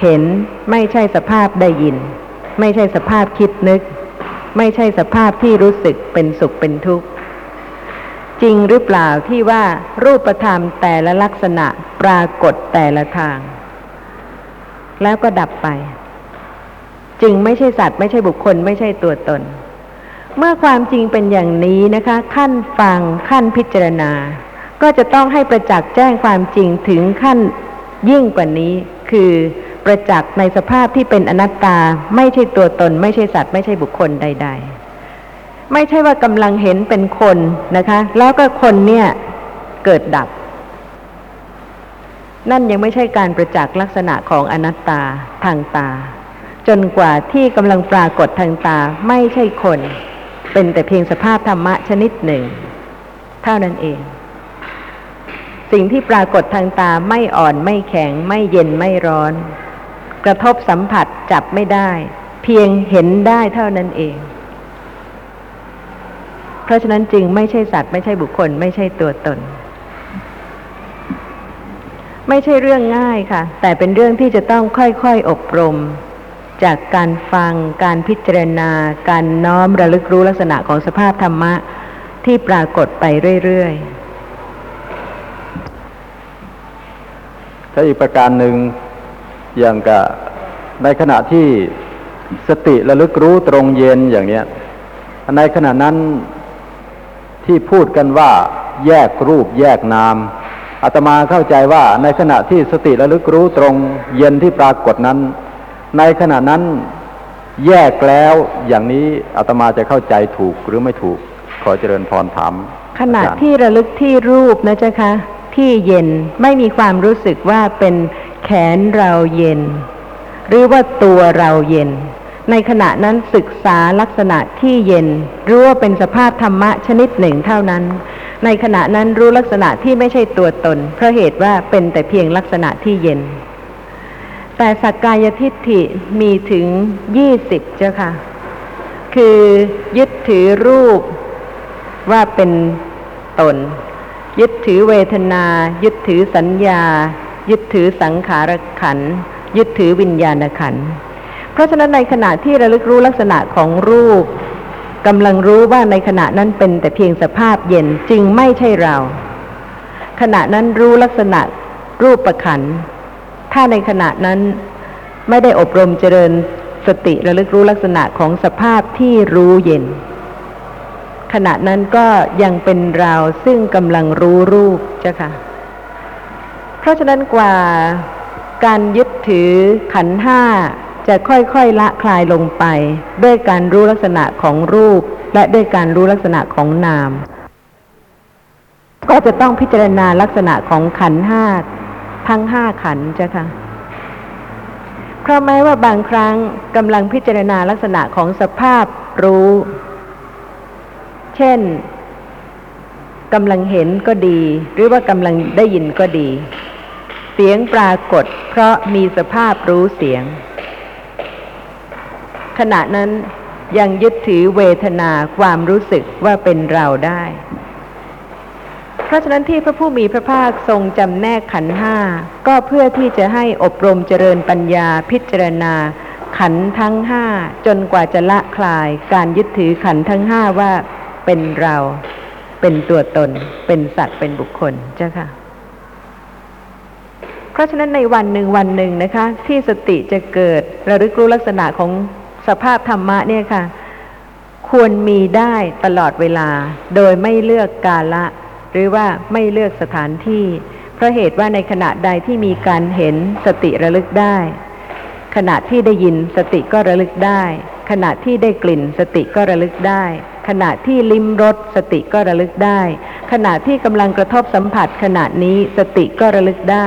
S2: เห็นไม่ใช่สภาพได้ยิน ไม่ใช่สภาพคิดนึก ไม่ใช่สภาพที่รู้สึกเป็นสุขเป็นทุกข์ จริงหรือเปล่าที่ว่ารูปธรรมแต่ละลักษณะปรากฏแต่ละทาง แล้วก็ดับไป จึงไม่ใช่สัตว์ไม่ใช่บุคคลไม่ใช่ตัวตน เมื่อความจริงเป็นอย่างนี้นะคะ ขั้นฟังขั้นพิจารณา ก็จะต้องให้ประจักษ์แจ้งความจริงถึงขั้นยิ่งกว่านี้คือ ประจักษ์ในสภาพที่เป็นอนัตตา ไม่ใช่ตัวตน ไม่ใช่สัตว์ ไม่ใช่บุคคลใด ๆ ไม่ใช่ว่ากำลังเห็นเป็นคนนะคะ แล้วก็คนเนี่ยเกิดดับ นั่นยังไม่ใช่การประจักษ์ลักษณะของอนัตตาทางตา จนกว่าที่กำลังปรากฏทางตาไม่ใช่คน เป็นแต่เพียงสภาพธรรมะชนิดหนึ่ง เท่านั้นเองสิ่งที่ปรากฏทางตาไม่อ่อนไม่แข็งไม่เย็นไม่ร้อน กระทบสัมผัสจับไม่ได้ เพียงเห็นได้เท่านั้นเอง เพราะฉะนั้นจึงไม่ใช่สัตว์ไม่ใช่บุคคล ไม่ใช่ตัวตน ไม่ใช่เรื่องง่ายค่ะ แต่เป็นเรื่องที่จะต้องค่อยๆอบรม จากการฟังการพิจารณา การน้อมระลึกรู้ลักษณะของสภาพธรรมะที่ปรากฏไปเรื่อยๆ
S4: ถ้าอีกประการหนึ่ง อย่างกับในขณะที่สติระลึกรู้ตรงเย็นอย่างเนี้ย ในขณะนั้นที่พูดกันว่า แยกรูปแยกนามอาตมาเข้าใจว่าในขณะที่สติระลึกรู้ตรงเย็นที่ปรากฏนั้น ในขณะนั้นแยกแล้วอย่างนี้อาตมาจะเข้าใจถูกหรือไม่ถูก ขอเจริญพรถาม
S2: ขณะ
S4: อาจารย์
S2: ที่ระลึกที่รูปนะเจ้าคะที่เย็นไม่มีความรู้สึกว่าเป็น แขนเราเย็น หรือว่าตัวเราเย็น ในขณะนั้นศึกษาลักษณะที่เย็น รู้ว่าเป็นสภาพธรรมะชนิดหนึ่งเท่านั้น ในขณะนั้นรู้ลักษณะที่ไม่ใช่ตัวตน เพราะเหตุว่าเป็นแต่เพียงลักษณะที่เย็น แต่สักกายทิฏฐิมีถึงยี่สิบเจ้าค่ะ คือยึดถือรูปว่าเป็นตน ยึดถือเวทนา ยึดถือสัญญา ยึดถือสังขารขัน ยึดถือวิญญาณขัน เพราะฉะนั้นในขณะที่ระลึกรู้ลักษณะของรูปกำลังรู้ว่าในขณะนั้นเป็นแต่เพียงสภาพเย็นจึงไม่ใช่เรา ขณะนั้นรู้ลักษณะรูปประขัน ถ้าในขณะนั้นไม่ได้อบรมเจริญสติระลึกรู้ลักษณะของสภาพที่รู้เย็น ขณะนั้นก็ยังเป็นเราซึ่งกำลังรู้รูปเจ้าค่ะ ราะฉะนั้นกว่าการยึดถือขันห้าจะค่อยๆละคลายลงไป ด้วยการรู้ลักษณะของรูป และด้วยการรู้ลักษณะของนาม ก็จะต้องพิจารณาลักษณะของขันห้าทั้งห้าขันจ้าค่ะเพราะแม้ว่าบางครั้งกำลังพิจารณาลักษณะของสภาพรู้ เช่นกำลังเห็นก็ดี หรือว่ากำลังได้ยินก็ดี เสียงปรากฏเพราะมีสภาพรู้เสียง ขณะนั้นยังยึดถือเวทนาความรู้สึกว่าเป็นเราได้ เพราะฉะนั้นที่พระผู้มีพระภาคทรงจำแนกขันห้าก็เพื่อที่จะให้อบรมเจริญปัญญาพิจารณา ขันทั้งห้าจนกว่าจะละคลายการยึดถือขันทั้งห้าว่าเป็นเรา เป็นตัวตน เป็นสัตว์เป็นบุคคลเจ้าค่ะ เพราะฉะนั้นในวันหนึ่งวันหนึ่งนะคะ ที่สติจะเกิดระลึกรู้ลักษณะของสภาพธรรมะเนี่ยค่ะ ควรมีได้ตลอดเวลา โดยไม่เลือกกาละ หรือว่าไม่เลือกสถานที่ เพราะเหตุว่าในขณะใดที่มีการเห็นสติระลึกได้ ขณะที่ได้ยินสติก็ระลึกได้ ขณะที่ได้กลิ่นสติก็ระลึกได้ขณะที่ลิ้มรสสติก็ระลึกได้ ขณะที่กำลังกระทบสัมผัสขณะนี้สติก็ระลึกได้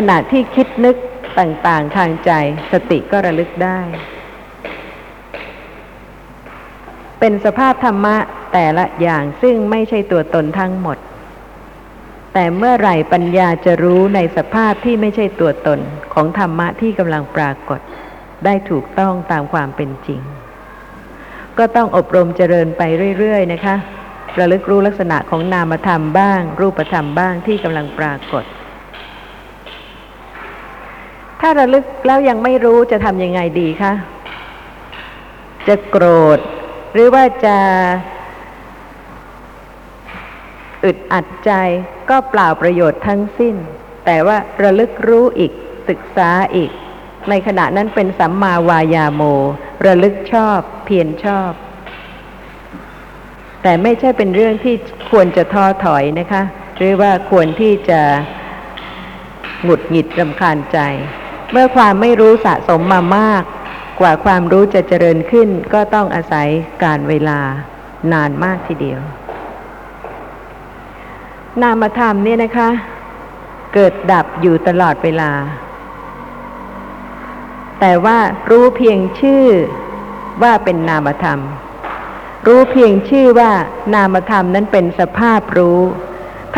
S2: ขณะที่คิดนึกต่างๆทางใจ สติก็ระลึกได้ เป็นสภาพธรรมะแต่ละอย่างซึ่งไม่ใช่ตัวตนทั้งหมด แต่เมื่อไหร่ปัญญาจะรู้ในสภาพที่ไม่ใช่ตัวตนของธรรมะที่กำลังปรากฏ ได้ถูกต้องตามความเป็นจริง ก็ต้องอบรมเจริญไปเรื่อยๆนะคะระลึกรู้ลักษณะของนามธรรมบ้าง รูปธรรมบ้างที่กำลังปรากฏ ถ้าระลึกแล้วยังไม่รู้จะทำยังไงดีคะ จะโกรธ หรือว่าจะอึดอัดใจก็เปล่าประโยชน์ทั้งสิ้น แต่ว่าระลึกรู้อีกศึกษาอีก ในขณะนั้นเป็นสัมมาวายาโม ระลึกชอบเพียรชอบ แต่ไม่ใช่เป็นเรื่องที่ควรจะท้อถอยนะคะ หรือว่าควรที่จะหงุดหงิดรำคาญใจ เมื่อความไม่รู้สะสมมามาก กว่าความรู้จะเจริญขึ้น ก็ต้องอาศัยการเวลานานมากทีเดียว นามธรรมเนี่ยนะคะ เกิดดับอยู่ตลอดเวลา แต่ว่ารู้เพียงชื่อว่าเป็นนามธรรม รู้เพียงชื่อว่านามธรรมนั้นเป็นสภาพรู้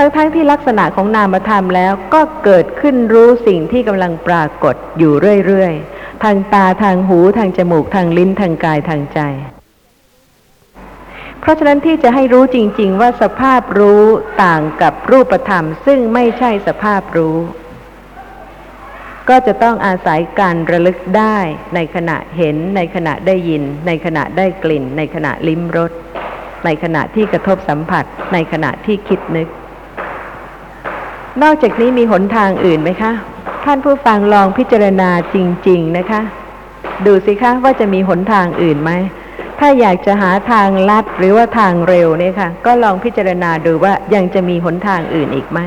S2: ทั้งๆทที่ลักษณะของนามธรรมแล้วก็เกิดขึ้นรู้สิ่งที่กำลังปรากฏอยู่เรื่อยๆ ทางตาทางหูทางจมูกทางลิ้นทางกายทางใจ เพราะฉะนั้นที่จะให้รู้จริง ๆ ว่าสภาพรู้ต่างกับรูปธรรม ซึ่งไม่ใช่สภาพรู้ ก็จะต้องอาศัยการระลึกได้ในขณะเห็นในขณะได้ยิน ในขณะได้กลิ่น ในขณะลิ้มรสในขณะที่กระทบสัมผัส ในขณะที่คิดนึก นอกจากนี้มีหนทางอื่นไหมคะ ท่านผู้ฟังลองพิจารณาจริง ๆ นะคะ ดูสิคะว่าจะมีหนทางอื่นไหม ถ้าอยากจะหาทางลัดหรือว่าทางเร็วเนี่ยค่ะ ก็ลองพิจารณาดูว่ายังจะมีหนทางอื่นอีกไหม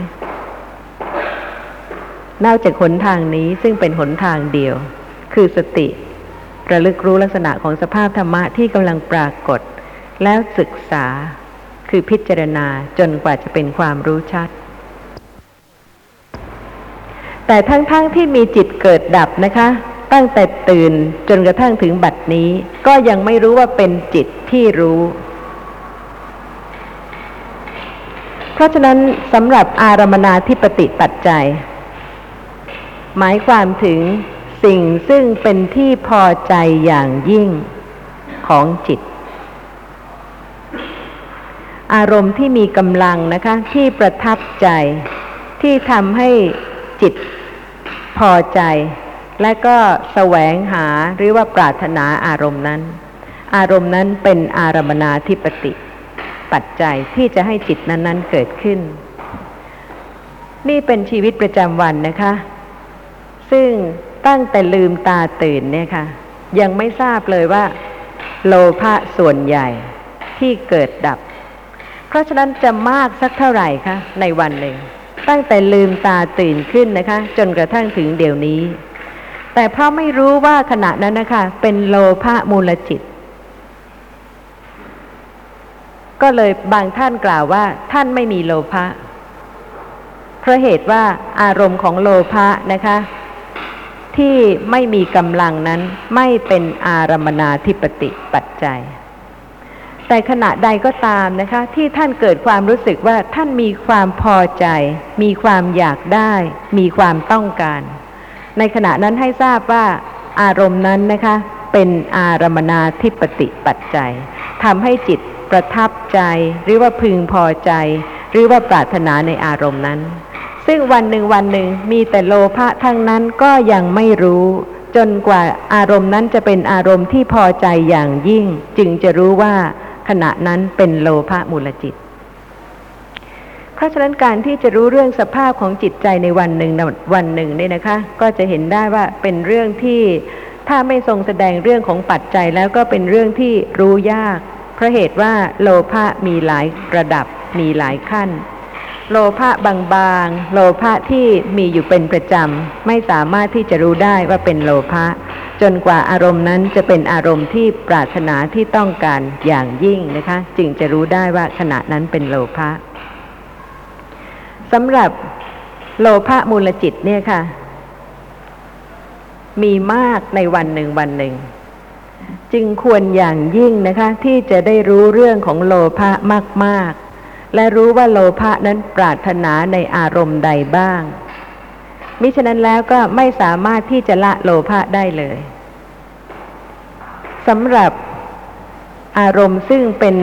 S2: นอกจากหนทางนี้ซึ่งเป็นหนทางเดียว คือสติ ระลึกรู้ลักษณะของสภาพธรรมะที่กำลังปรากฏ แล้วศึกษา คือพิจารณาจนกว่าจะเป็นความรู้ชัด แต่ทั้งๆทที่มีจิตเกิดดับนะคะ ตั้งแต่ตื่นจนกระทั่งถึงบัดนี้ ก็ยังไม่รู้ว่าเป็นจิตที่รู้ เพราะฉะนั้นสำหรับอารมนาธิปติปัจจัย หมายความถึงสิ่งซึ่งเป็นที่พอใจอย่างยิ่งของจิต อารมณ์ที่มีกำลังนะคะ ที่ประทับใจที่ทำให้จิต พอใจ และก็แสวงหาหรือว่าปรารถนาอารมณ์นั้น อารมณ์นั้นเป็นอารมนาธิปติ ปัจจัยที่จะให้จิตนั้น ๆ เกิดขึ้น นี่เป็นชีวิตประจำวันนะคะ ซึ่งตั้งแต่ลืมตาตื่นเนี่ยค่ะ ยังไม่ทราบเลยว่า โลภะส่วนใหญ่ที่เกิดดับ เพราะฉะนั้นจะมากสักเท่าไหร่คะในวันหนึ่ง ตั้งแต่ลืมตาตื่นขึ้นนะคะ จนกระทั่งถึงเดี๋ยวนี้ แต่เพราะไม่รู้ว่าขณะนั้นนะคะ เป็นโลภะมูลจิต ก็เลยบางท่านกล่าวว่า ท่านไม่มีโลภะเพราะเหตุว่าอารมณ์ของโลภะนะคะ ที่ไม่มีกำลังนั้นไม่เป็นอารมนาธิปติปัจจัย แต่ขณะใดก็ตามนะคะ ที่ท่านเกิดความรู้สึกว่าท่านมีความพอใจ มีความอยากได้ มีความต้องการ ในขณะนั้นให้ทราบว่าอารมณ์นั้นนะคะ เป็นอารมนาธิปติปัจจัยทำให้จิตประทับใจ หรือว่าพึงพอใจ หรือว่าปรารถนาในอารมณ์นั้น ซึ่งวันหนึ่งวันหนึ่งมีแต่โลภะทั้งนั้นก็ยังไม่รู้จนกว่าอารมณ์นั้นจะเป็นอารมณ์ที่พอใจอย่างยิ่ง จึงจะรู้ว่า ขณะนั้นเป็นโลภะมูลจิต เพราะฉะนั้นการที่จะรู้เรื่องสภาพของจิตใจในวันหนึ่งวันหนึ่งเนี่ยนะคะ ก็จะเห็นได้ว่าเป็นเรื่องที่ถ้าไม่ทรงแสดงเรื่องของปัจจัยแล้วก็เป็นเรื่องที่รู้ยาก เพราะเหตุว่าโลภะมีหลายระดับมีหลายขั้น โลภะบางๆ โลภะที่มีอยู่เป็นประจำ ไม่สามารถที่จะรู้ได้ว่าเป็นโลภะ จนกว่าอารมณ์นั้นจะเป็นอารมณ์ที่ปรารถนาที่ต้องการอย่างยิ่งนะคะ จึงจะรู้ได้ว่าขณะนั้นเป็นโลภะสำหรับโลภะมูลจิตเนี่ยค่ะ มีมากในวันหนึ่งวันหนึ่ง จึงควรอย่างยิ่งนะคะ ที่จะได้รู้เรื่องของโลภะมาก ๆ และรู้ว่าโลภะนั้นปรารถนาในอารมณ์ใดบ้าง มิฉะนั้นแล้วก็ไม่สามารถที่จะละโลภะได้เลยสำหรับอารมณ์ซึ่งเป็น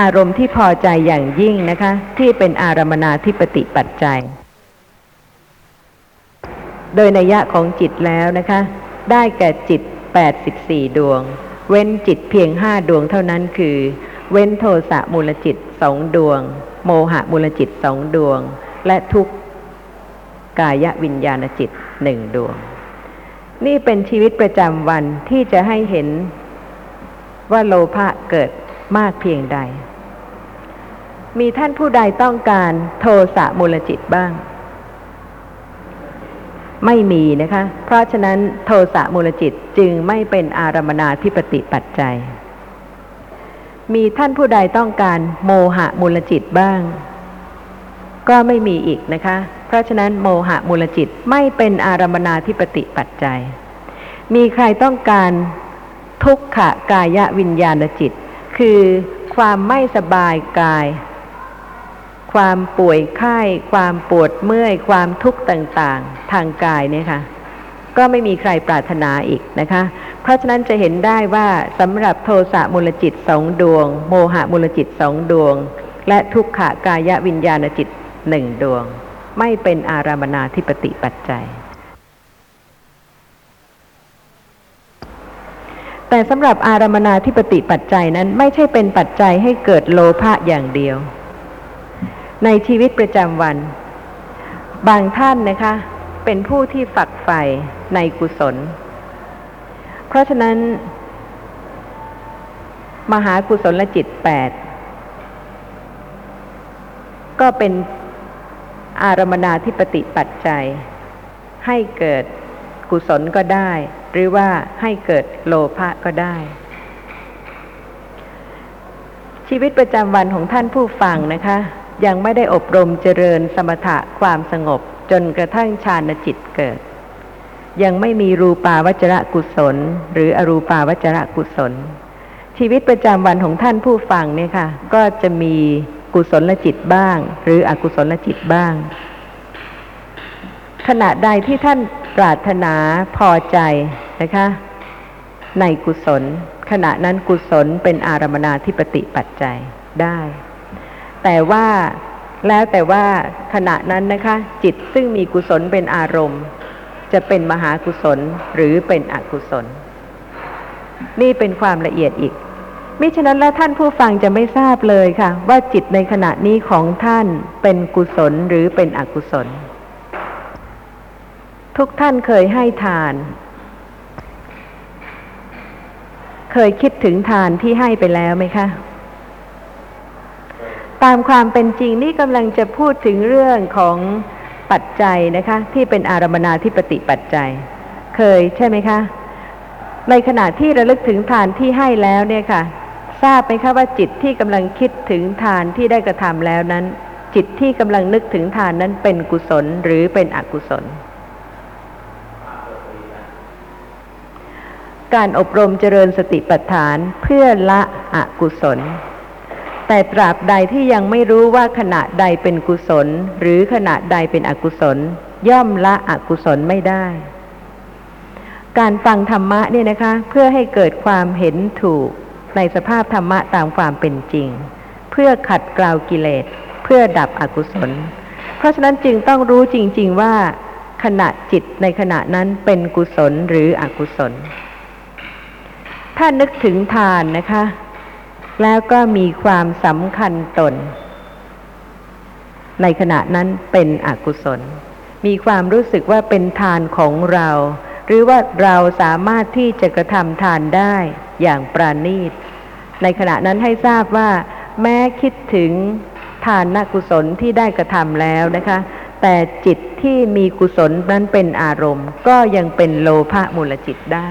S2: อารมณ์ที่พอใจอย่างยิ่งนะคะ ที่เป็นอารมนาธิปติปัจจัย โดยนัยยะของจิตแล้วนะคะ ได้แก่จิต 84 ดวง เว้นจิตเพียงห้าดวงเท่านั้นคือ เว้นโทสะมูลจิตสองดวง โมหะมูลจิตสองดวง และทุกกายวิญญาณจิตหนึ่งดวง นี่เป็นชีวิตประจำวันที่จะให้เห็นว่าโลภะเกิดมากเพียงใด มีท่านผู้ใดต้องการโทสะมูลจิตบ้าง ไม่มีนะคะ เพราะฉะนั้นโทสะมูลจิตจึงไม่เป็นอารมนาธิปติปัจจัย มีท่านผู้ใดต้องการโมหะมูลจิตบ้าง ก็ไม่มีอีกนะคะ เพราะฉะนั้นโมหะมูลจิตไม่เป็นอารมนาธิปติปัจจัย มีใครต้องการทุกขกายวิญญาณจิต คือความไม่สบายกาย ความป่วยไข้ ความปวดเมื่อย ความทุกข์ต่าง ๆ ทางกายเนี่ยค่ะ ก็ไม่มีใครปรารถนาอีกนะคะ เพราะฉะนั้นจะเห็นได้ว่าสำหรับโทสะมูลจิตสองดวง โมหะมูลจิตสองดวง และทุกขกายวิญญาณจิตหนึ่งดวง ไม่เป็นอารามนาธิปติปัจจัย แต่สำหรับอารามนาธิปติปัจจัยนั้นไม่ใช่เป็นปัจจัยให้เกิดโลภะอย่างเดียว ในชีวิตประจำวัน บางท่านนะคะ เป็นผู้ที่ฝักใฝ่ในกุศล เพราะฉะนั้น มหากุศลจิตแปดก็เป็นอารมนาธิปติปัจจัย ให้เกิดกุศลก็ได้ หรือว่าให้เกิดโลภะก็ได้ ชีวิตประจำวันของท่านผู้ฟังนะคะ ยังไม่ได้อบรมเจริญสมถะความสงบ จนกระทั่งฌานจิตเกิด ยังไม่มีรูปาวจระกุศล หรืออรูปาวจระกุศล ชีวิตประจำวันของท่านผู้ฟังเนี่ยค่ะ ก็จะมีกุศลจิตบ้าง หรืออกุศลจิตบ้าง ขณะใดที่ท่านปรารถนาพอใจนะคะ ในกุศล ขณะนั้นกุศลเป็นอารมนาธิปติปัจจัยได้ แต่ว่า แล้วแต่ว่าขณะนั้นนะคะ จิตซึ่งมีกุศลเป็นอารมณ์ จะเป็นมหากุศลหรือเป็นอกุศล นี่เป็นความละเอียดอีกมิฉะนั้นแล้วท่านผู้ฟังจะไม่ทราบเลยค่ะ ว่าจิตในขณะนี้ของท่านเป็นกุศลหรือเป็นอกุศล ทุกท่านเคยให้ทาน เคยคิดถึงทานที่ให้ไปแล้วไหมคะ ตามความเป็นจริงนี่กำลังจะพูดถึงเรื่องของปัจจัยนะคะ ที่เป็นอารมนาธิปติปัจจัย เคยใช่ไหมคะ ในขณะที่ระลึกถึงทานที่ให้แล้วเนี่ยค่ะ ทราบไหมคะว่าจิตที่กำลังคิดถึงทานที่ได้กระทำแล้วนั้น จิตที่กำลังนึกถึงทานนั้นเป็นกุศลหรือเป็นอกุศล การอบรมเจริญสติปัฏฐานเพื่อละอกุศล แต่ตราบใดที่ยังไม่รู้ว่าขณะใดเป็นกุศล หรือขณะใดเป็นอกุศล ย่อมละอกุศลไม่ได้ การฟังธรรมะเนี่ยนะคะ เพื่อให้เกิดความเห็นถูกในสภาพธรรมะตามความเป็นจริง เพื่อขัดเกลากิเลส เพื่อดับอกุศล เพราะฉะนั้นจึงต้องรู้จริง ๆ ว่าขณะจิตในขณะนั้นเป็นกุศลหรืออกุศล ถ้านึกถึงทานนะคะ แล้วก็มีความสำคัญตน ในขณะนั้นเป็นอกุศล มีความรู้สึกว่าเป็นทานของเรา หรือว่าเราสามารถที่จะกระทำทานได้อย่างปราณีต ในขณะนั้นให้ทราบว่า แม้คิดถึงทานนกุศลที่ได้กระทำแล้วนะคะ แต่จิตที่มีกุศลนั้นเป็นอารมณ์ ก็ยังเป็นโลภะมูลจิตได้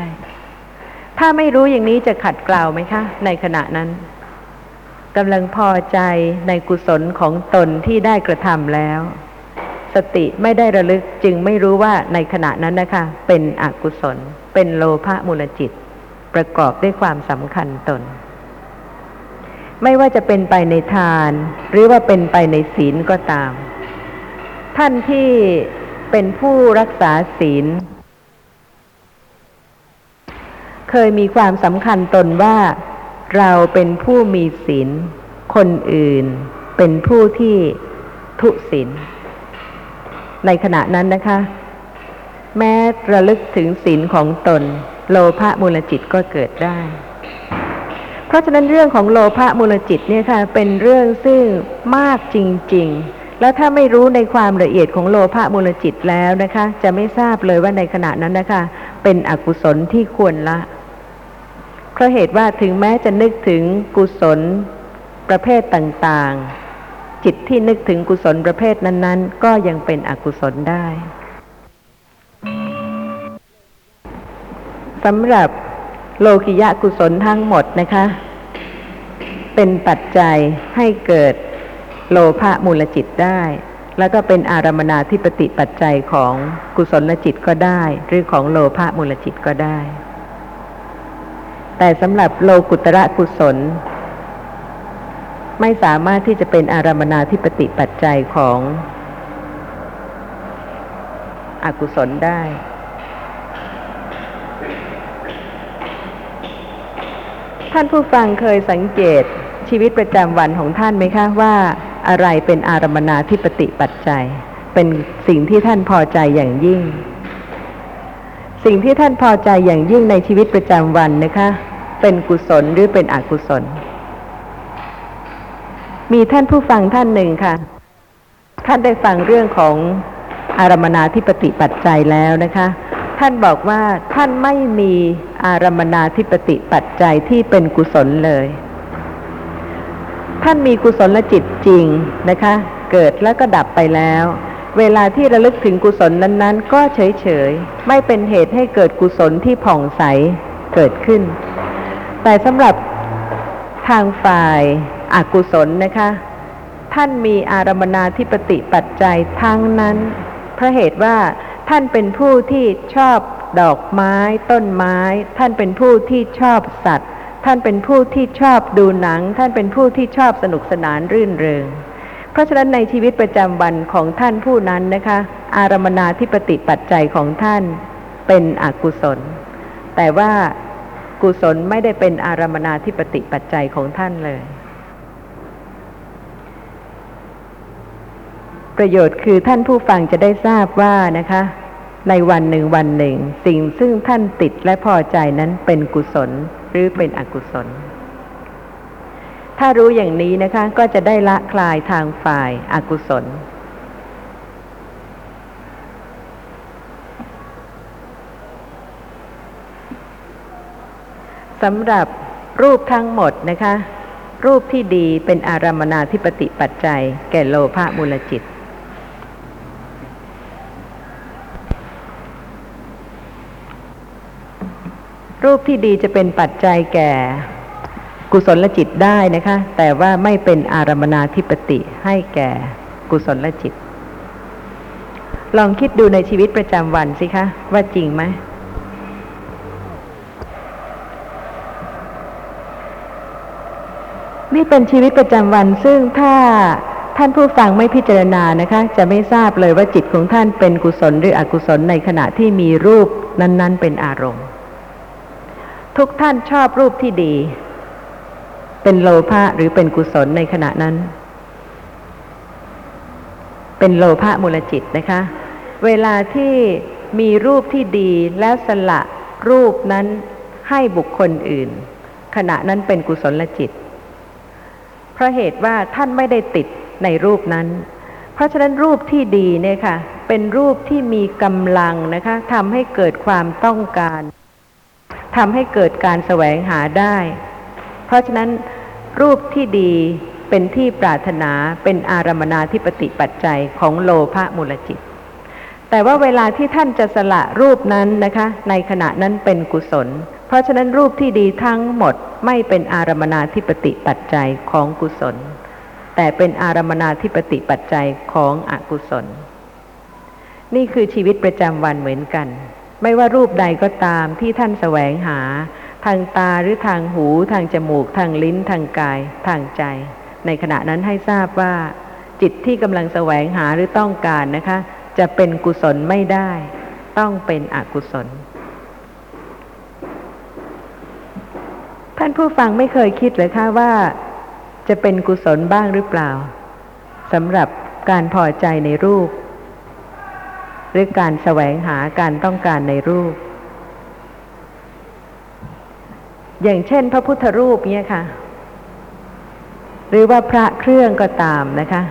S2: ถ้าไม่รู้อย่างนี้จะขัดเกลาไหมคะ ในขณะนั้น กำลังพอใจในกุศลของตนที่ได้กระทำแล้ว สติไม่ได้ระลึกจึงไม่รู้ว่าในขณะนั้นนะคะ เป็นอกุศล เป็นโลภะมูลจิต ประกอบด้วยความสำคัญตน ไม่ว่าจะเป็นไปในทาน หรือว่าเป็นไปในศีลก็ตาม ท่านที่เป็นผู้รักษาศีล เคยมีความสำคัญตนว่า เราเป็นผู้มีศีล คนอื่นเป็นผู้ที่ทุศีล ในขณะนั้นนะคะ แม้ระลึกถึงศีลของตน โลภะมูลจิตก็เกิดได้ เพราะฉะนั้นเรื่องของโลภะมูลจิตเนี่ยค่ะ เป็นเรื่องซึ่งมากจริง ๆแล้วถ้าไม่รู้ในความละเอียดของโลภะมูลจิตแล้วนะคะ จะไม่ทราบเลยว่าในขณะนั้นนะคะ เป็นอกุศลที่ควรละ ราะเหตุว่าถึงแม้จะนึกถึงกุศลประเภทต่างๆ จิตที่นึกถึงกุศลประเภทนั้น ๆ ก็ยังเป็นอกุศลได้สำหรับโลกิยะกุศลทั้งหมดนะคะ เป็นปัจจัยให้เกิดโลภะมูลจิตได้ แล้วก็เป็นอารมนาธิปติปัจจัยของกุศลจิตก็ได้ หรือของโลภะมูลจิตก็ได้ แต่สำหรับโลกุตระกุศล ไม่สามารถที่จะเป็นอารมนาธิปติปัจจัยของอกุศลได้ ท่านผู้ฟังเคยสังเกตชีวิตประจำวันของท่านไหมคะว่าอะไรเป็นอารมนาธิปติปัจจัย เป็นสิ่งที่ท่านพอใจอย่างยิ่ง สิ่งที่ท่านพอใจอย่างยิ่งในชีวิตประจำวันนะคะ เป็นกุศลหรือเป็นอกุศล มีท่านผู้ฟังท่านหนึ่งค่ะ ท่านได้ฟังเรื่องของอารมนาธิปติปัจจัยแล้วนะคะ ท่านบอกว่าท่านไม่มีอารมนาธิปติปัจจัยที่เป็นกุศลเลย ท่านมีกุศลจิตจริงนะคะ เกิดแล้วก็ดับไปแล้ว เวลาที่ระลึกถึงกุศลนั้น ๆ ก็เฉย ๆ ไม่เป็นเหตุให้เกิดกุศลที่ผ่องใสเกิดขึ้น แต่สำหรับทางฝ่ายอากุศลนะคะ ท่านมีอารมนาธิปติปัจจัยทั้งนั้น เพราะเหตุว่าท่านเป็นผู้ที่ชอบดอกไม้ ต้นไม้ ท่านเป็นผู้ที่ชอบสัตว์ ท่านเป็นผู้ที่ชอบดูหนัง ท่านเป็นผู้ที่ชอบสนุกสนานรื่นเริง เพราะฉะนั้นในชีวิตประจำวันของท่านผู้นั้นนะคะ อารมนาธิปติปัจจัยของท่านเป็นอกุศล แต่ว่า กุศลไม่ได้เป็นอารมนาธิปติปัจจัยของท่านเลย ประโยชน์คือท่านผู้ฟังจะได้ทราบว่านะคะ ในวันหนึ่งวันหนึ่ง สิ่งซึ่งท่านติดและพอใจนั้นเป็นกุศลหรือเป็นอกุศล ถ้ารู้อย่างนี้นะคะ ก็จะได้ละคลายทางฝ่ายอากุศล สำหรับรูปทั้งหมดนะคะ รูปที่ดีเป็นอารมนาธิปติปัจจัย แก่โลภะมูลจิต รูปที่ดีจะเป็นปัจจัยแก่กุศลจิตได้นะคะ แต่ว่าไม่เป็นอารมนาธิปติให้แก่กุศลจิต ลองคิดดูในชีวิตประจำวันสิคะ ว่าจริงไหม นี่เป็นชีวิตประจำวันซึ่งถ้าท่านผู้ฟังไม่พิจารณานะคะ จะไม่ทราบเลยว่าจิตของท่านเป็นกุศลหรืออกุศลในขณะที่มีรูปนั้น ๆ เป็นอารมณ์ ทุกท่านชอบรูปที่ดี เป็นโลภะหรือเป็นกุศลในขณะนั้น เป็นโลภะมูลจิตนะคะ เวลาที่มีรูปที่ดีแล้วสละรูปนั้นให้บุคคลอื่น ขณะนั้นเป็นกุศลจิต ราะเหตุว่าท่านไม่ได้ติดในรูปนั้น เพราะฉะนั้นรูปที่ดีเนี่ยค่ะ เป็นรูปที่มีกำลังนะคะทำให้เกิดความต้องการทำให้เกิดการแสวงหาได้ เพราะฉะนั้นรูปที่ดีเป็นที่ปรารถนาเป็นอารมนาธิปติปัจจัยของโลภะมูลจิต แต่ว่าเวลาที่ท่านจะสละรูปนั้นนะคะ ในขณะนั้นเป็นกุศล เพราะฉะนั้นรูปที่ดีทั้งหมดไม่เป็นอารมนาธิปติปัจจัยของกุศล แต่เป็นอารมนาธิปติปัจจัยของอกุศล นี่คือชีวิตประจำวันเหมือนกัน ไม่ว่ารูปใดก็ตามที่ท่านแสวงหา ทางตาหรือทางหู ทางจมูก ทางลิ้น ทางกาย ทางใจ ในขณะนั้นให้ทราบว่าจิตที่กำลังแสวงหาหรือต้องการนะคะ จะเป็นกุศลไม่ได้ ต้องเป็นอกุศล ท่านผู้ฟังไม่เคยคิดเลยค่ะว่า จะเป็นกุศลบ้างหรือเปล่าสำหรับการพอใจในรูป หรือการแสวงหาการต้องการในรูป อย่างเช่น พระพุทธรูปเนี่ยค่ะ หรือว่าพระเครื่องก็ตามนะคะ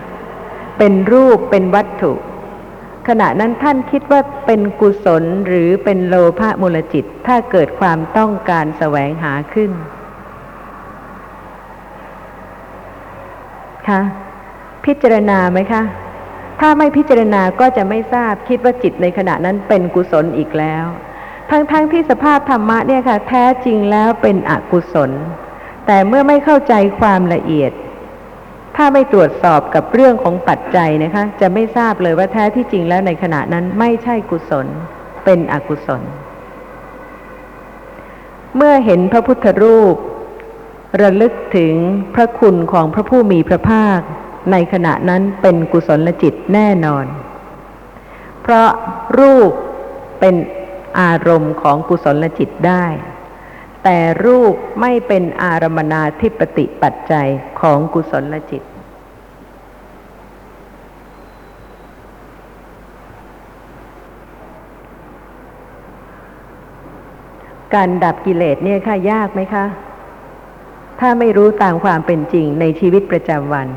S2: เป็นรูปเป็นวัตถุ ขณะนั้นท่านคิดว่าเป็นกุศลหรือเป็นโลภะมูลจิต ถ้าเกิดความต้องการแสวงหาขึ้น คะ พิจารณาไหมคะ ถ้าไม่พิจารณาก็จะไม่ทราบคิดว่าจิตในขณะนั้นเป็นกุศลอีกแล้ว ทั้งๆทที่สภาพธรรมะเนี่ยค่ะ แท้จริงแล้วเป็นอกุศล แต่เมื่อไม่เข้าใจความละเอียด ถ้าไม่ตรวจสอบกับเรื่องของปัจจัยนะคะ จะไม่ทราบเลยว่าแท้ที่จริงแล้วในขณะนั้นไม่ใช่กุศล เป็นอกุศล เมื่อเห็นพระพุทธรูป ระลึกถึงพระคุณของพระผู้มีพระภาค ในขณะนั้นเป็นกุศลจิตแน่นอน เพราะรูปเป็นอารมณ์ของกุศลจิตได้ แต่รูปไม่เป็นอารมนาธิปติปัจจัยของกุศลจิตการดับกิเลสเนี่ยค่ะยากไหมคะ ถ้าไม่รู้ตามความเป็นจริงในชีวิตประจำวัน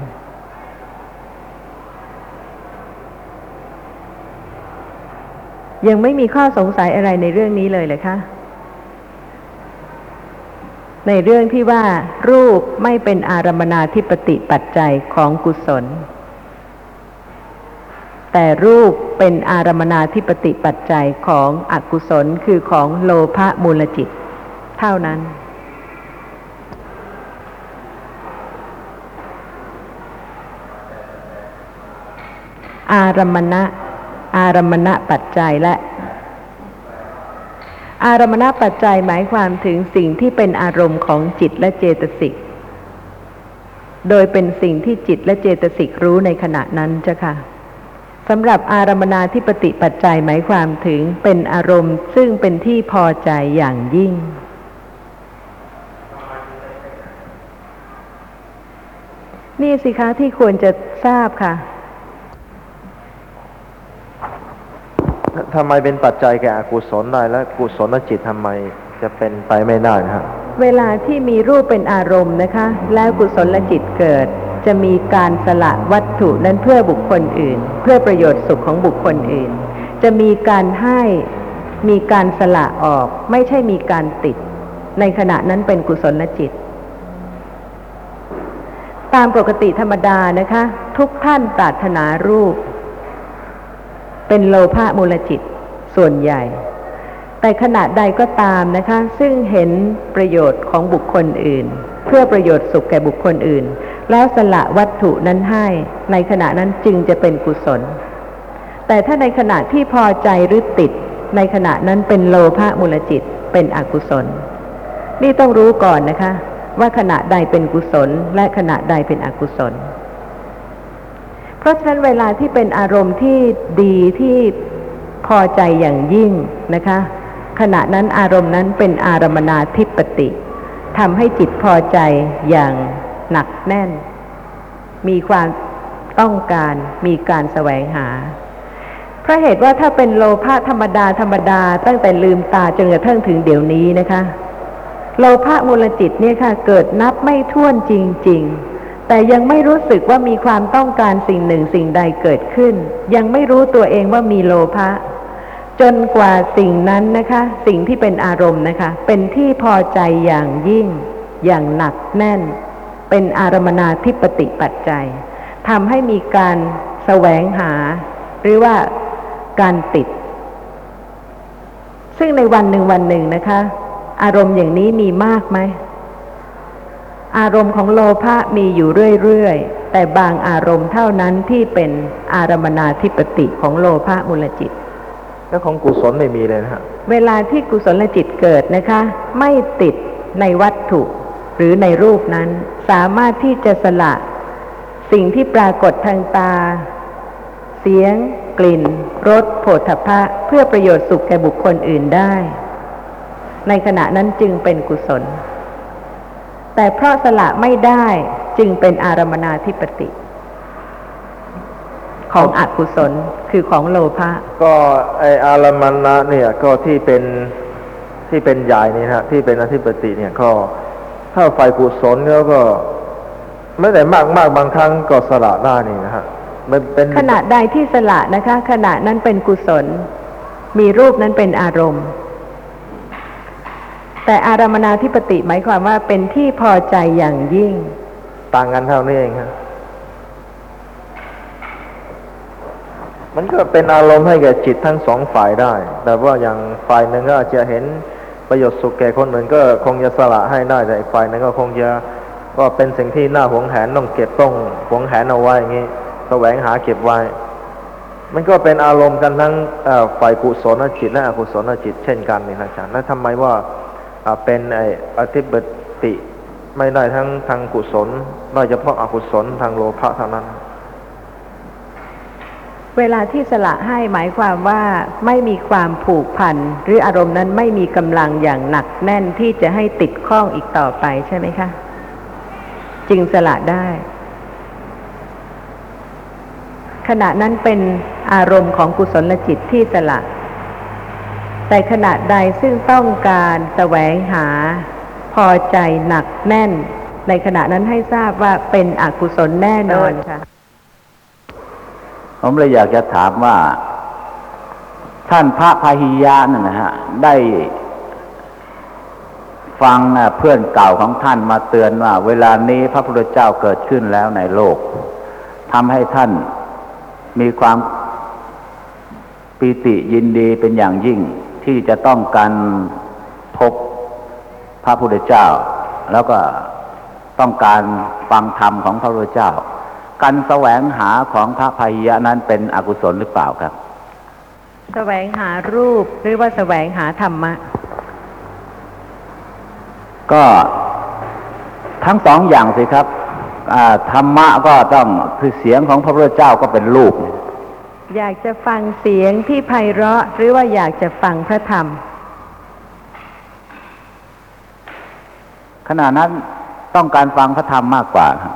S2: ยังไม่มีข้อสงสัยอะไรในเรื่องนี้เลยเลยคะในเรื่องที่ว่ารูปไม่เป็นอารมนาธิปติปัจจัยของกุศล แต่รูปเป็นอารมนาธิปติปัจจัยของอกุศลคือของโลภะมูลจิต เท่านั้น อารมณะ อารมณะปัจจัยและ อารมณะปัจจัยหมายความถึงสิ่งที่เป็นอารมณ์ของจิตและเจตสิก โดยเป็นสิ่งที่จิตและเจตสิกรู้ในขณะนั้นจ้ะค่ะสำหรับอารมนาธิปติปัจจัยหมายความถึงเป็นอารมณ์ซึ่งเป็นที่พอใจอย่างยิ่งนี่สิคะที่ควรจะทราบค่ะ
S6: ทำไมเป็นปัจจัยแก่อกุศลได้และกุศลจิตทำไมจะเป็นไปไม่ได้นะฮะ
S2: เวลาที่มีรูปเป็นอารมณ์นะคะ แล้วกุศลจิตเกิด จะมีการสละวัตถุนั้นเพื่อบุคคลอื่น เพื่อประโยชน์สุขของบุคคลอื่น จะมีการให้มีการสละออก ไม่ใช่มีการติด ในขณะนั้นเป็นกุศลจิต ตามปกติธรรมดานะคะ ทุกท่านปรารถนารูป เป็นโลภะมูลจิตส่วนใหญ่ แต่ขณะใดก็ตามนะคะ ซึ่งเห็นประโยชน์ของบุคคลอื่น เพื่อประโยชน์สุขแก่บุคคลอื่น แล้วสละวัตถุนั้นให้ในขณะนั้นจึงจะเป็นกุศล แต่ถ้าในขณะที่พอใจหรือติด ในขณะนั้นเป็นโลภะมูลจิตเป็นอกุศล นี่ต้องรู้ก่อนนะคะ ว่าขณะใดเป็นกุศลและขณะใดเป็นอกุศล เพราะฉะนั้นเวลาที่เป็นอารมณ์ที่ดีที่พอใจอย่างยิ่งนะคะ ขณะนั้นอารมณ์นั้นเป็นอารมนาธิปติทำให้จิตพอใจอย่างหนักแน่น มีความต้องการมีการแสวงหา เพราะเหตุว่าถ้าเป็นโลภะธรรมดาธรรมดาตั้งแต่ลืมตาจนกระทั่งถึงเดี๋ยวนี้นะคะ โลภะมูลจิตเนี่ยค่ะ เกิดนับไม่ถ้วนจริง ๆ แต่ยังไม่รู้สึกว่ามีความต้องการสิ่งหนึ่งสิ่งใดเกิดขึ้น ยังไม่รู้ตัวเองว่ามีโลภะจนกว่าสิ่งนั้นนะคะ สิ่งที่เป็นอารมณ์นะคะ เป็นที่พอใจอย่างยิ่ง อย่างหนักแน่น เป็นอารมนาธิปติปัจจัยทำให้มีการแสวงหา หรือว่าการติด ซึ่งในวันหนึ่งวันหนึ่งนะคะ อารมณ์อย่างนี้มีมากไหม อารมณ์ของโลภะมีอยู่เรื่อยๆ แต่บางอารมณ์เท่านั้นที่เป็นอารมนาธิปติของโลภะมูลจิต
S6: แล้วของกุศลไม่มีเลยนะฮะ
S2: เวลาที่กุศลจิตเกิดนะคะ ไม่ติดในวัตถุหรือในรูปนั้นสามารถที่จะสละสิ่งที่ปรากฏทางตา เสียง กลิ่นรสโผฏฐัพพะ เพื่อประโยชน์สุขแก่บุคคลอื่นได้ ในขณะนั้นจึงเป็นกุศล แต่เพราะสละไม่ได้จึงเป็นอารมนาธิปติ ของอกุศลคือของโลภะ
S6: ก็ไออารมันนะเนี่ยก็ที่เป็นที่เป็นใหญ่นี่นะฮะที่เป็นอธิปติเนี่ยก็ถ้าฝ่ายกุศลแล้วก็ ไม่ได้มากมากบางครั้งก็สละได้นี่นะฮะมันเป็น
S2: ขณะใดที่สละนะคะ ขณะนั้นเป็นกุศล มีรูปนั้นเป็นอารมณ์ แต่อารมนาธิปติหมายความว่าเป็นที่พอใจอย่างยิ่ง
S6: ต่างกันเท่านี้เองฮะมันก็เป็นอารมณ์ให้แก่จิตทั้งสองฝ่ายได้ แต่ว่าอย่างฝ่ายหนึ่งก็อาจจะเห็นประโยชน์สุขแก่คนอื่นก็คงจะสละให้ได้ แต่อีกฝ่ายหนึ่งก็คงจะก็เป็นสิ่งที่น่าหวงแหนต้องเก็บต้องหวงแหนเอาไว้อย่างนี้แสวงหาเก็บไว้ มันก็เป็นอารมณ์กันทั้งฝ่ายกุศลจิตและอกุศลจิตเช่นกันนี่นะอาจารย์แล้วทำไมว่า เป็นไออธิปติ ไม่ได้ทั้งทางกุศลได้เฉพาะอกุศลทางโลภะเท่านั้น
S2: เวลาที่สละให้หมายความว่าไม่มีความผูกพันหรืออารมณ์นั้นไม่มีกำลังอย่างหนักแน่นที่จะให้ติดข้องอีกต่อไปใช่ไหมคะ จึงสละได้ ขณะนั้นเป็นอารมณ์ของกุศลจิตที่สละ แต่ขณะใดซึ่งต้องการแสวงหา พอใจหนักแน่น ในขณะนั้นให้ทราบว่าเป็นอกุศลแน่นอนค่ะ
S4: ผมเลยอยากจะถามว่า ท่านพระพาหิยะนั่นนะฮะ ได้ฟังเพื่อนเก่าของท่านมาเตือนว่า เวลานี้พระพุทธเจ้าเกิดขึ้นแล้วในโลกทำให้ท่านมีความปีติยินดีเป็นอย่างยิ่ง ที่จะต้องการพบพระพุทธเจ้า แล้วก็ต้องการฟังธรรมของพระพุทธเจ้า การแสวงหาของพระพาหิยะนั้นเป็นอกุศลหรือเปล่าครับ
S2: แสวงหารูปหรือว่าแสวงหาธรรมะ
S4: ก็ทั้งสองอย่างสิครับอ่าธรรมะก็ต้องคือเสียงของพระพุทธเจ้าก็เป็นรูป
S2: อยากจะฟังเสียงที่ไพเราะหรือว่าอยากจะฟังพระธรรม
S4: ขณะนั้นต้องการฟังพระธรรมมากกว่าครับ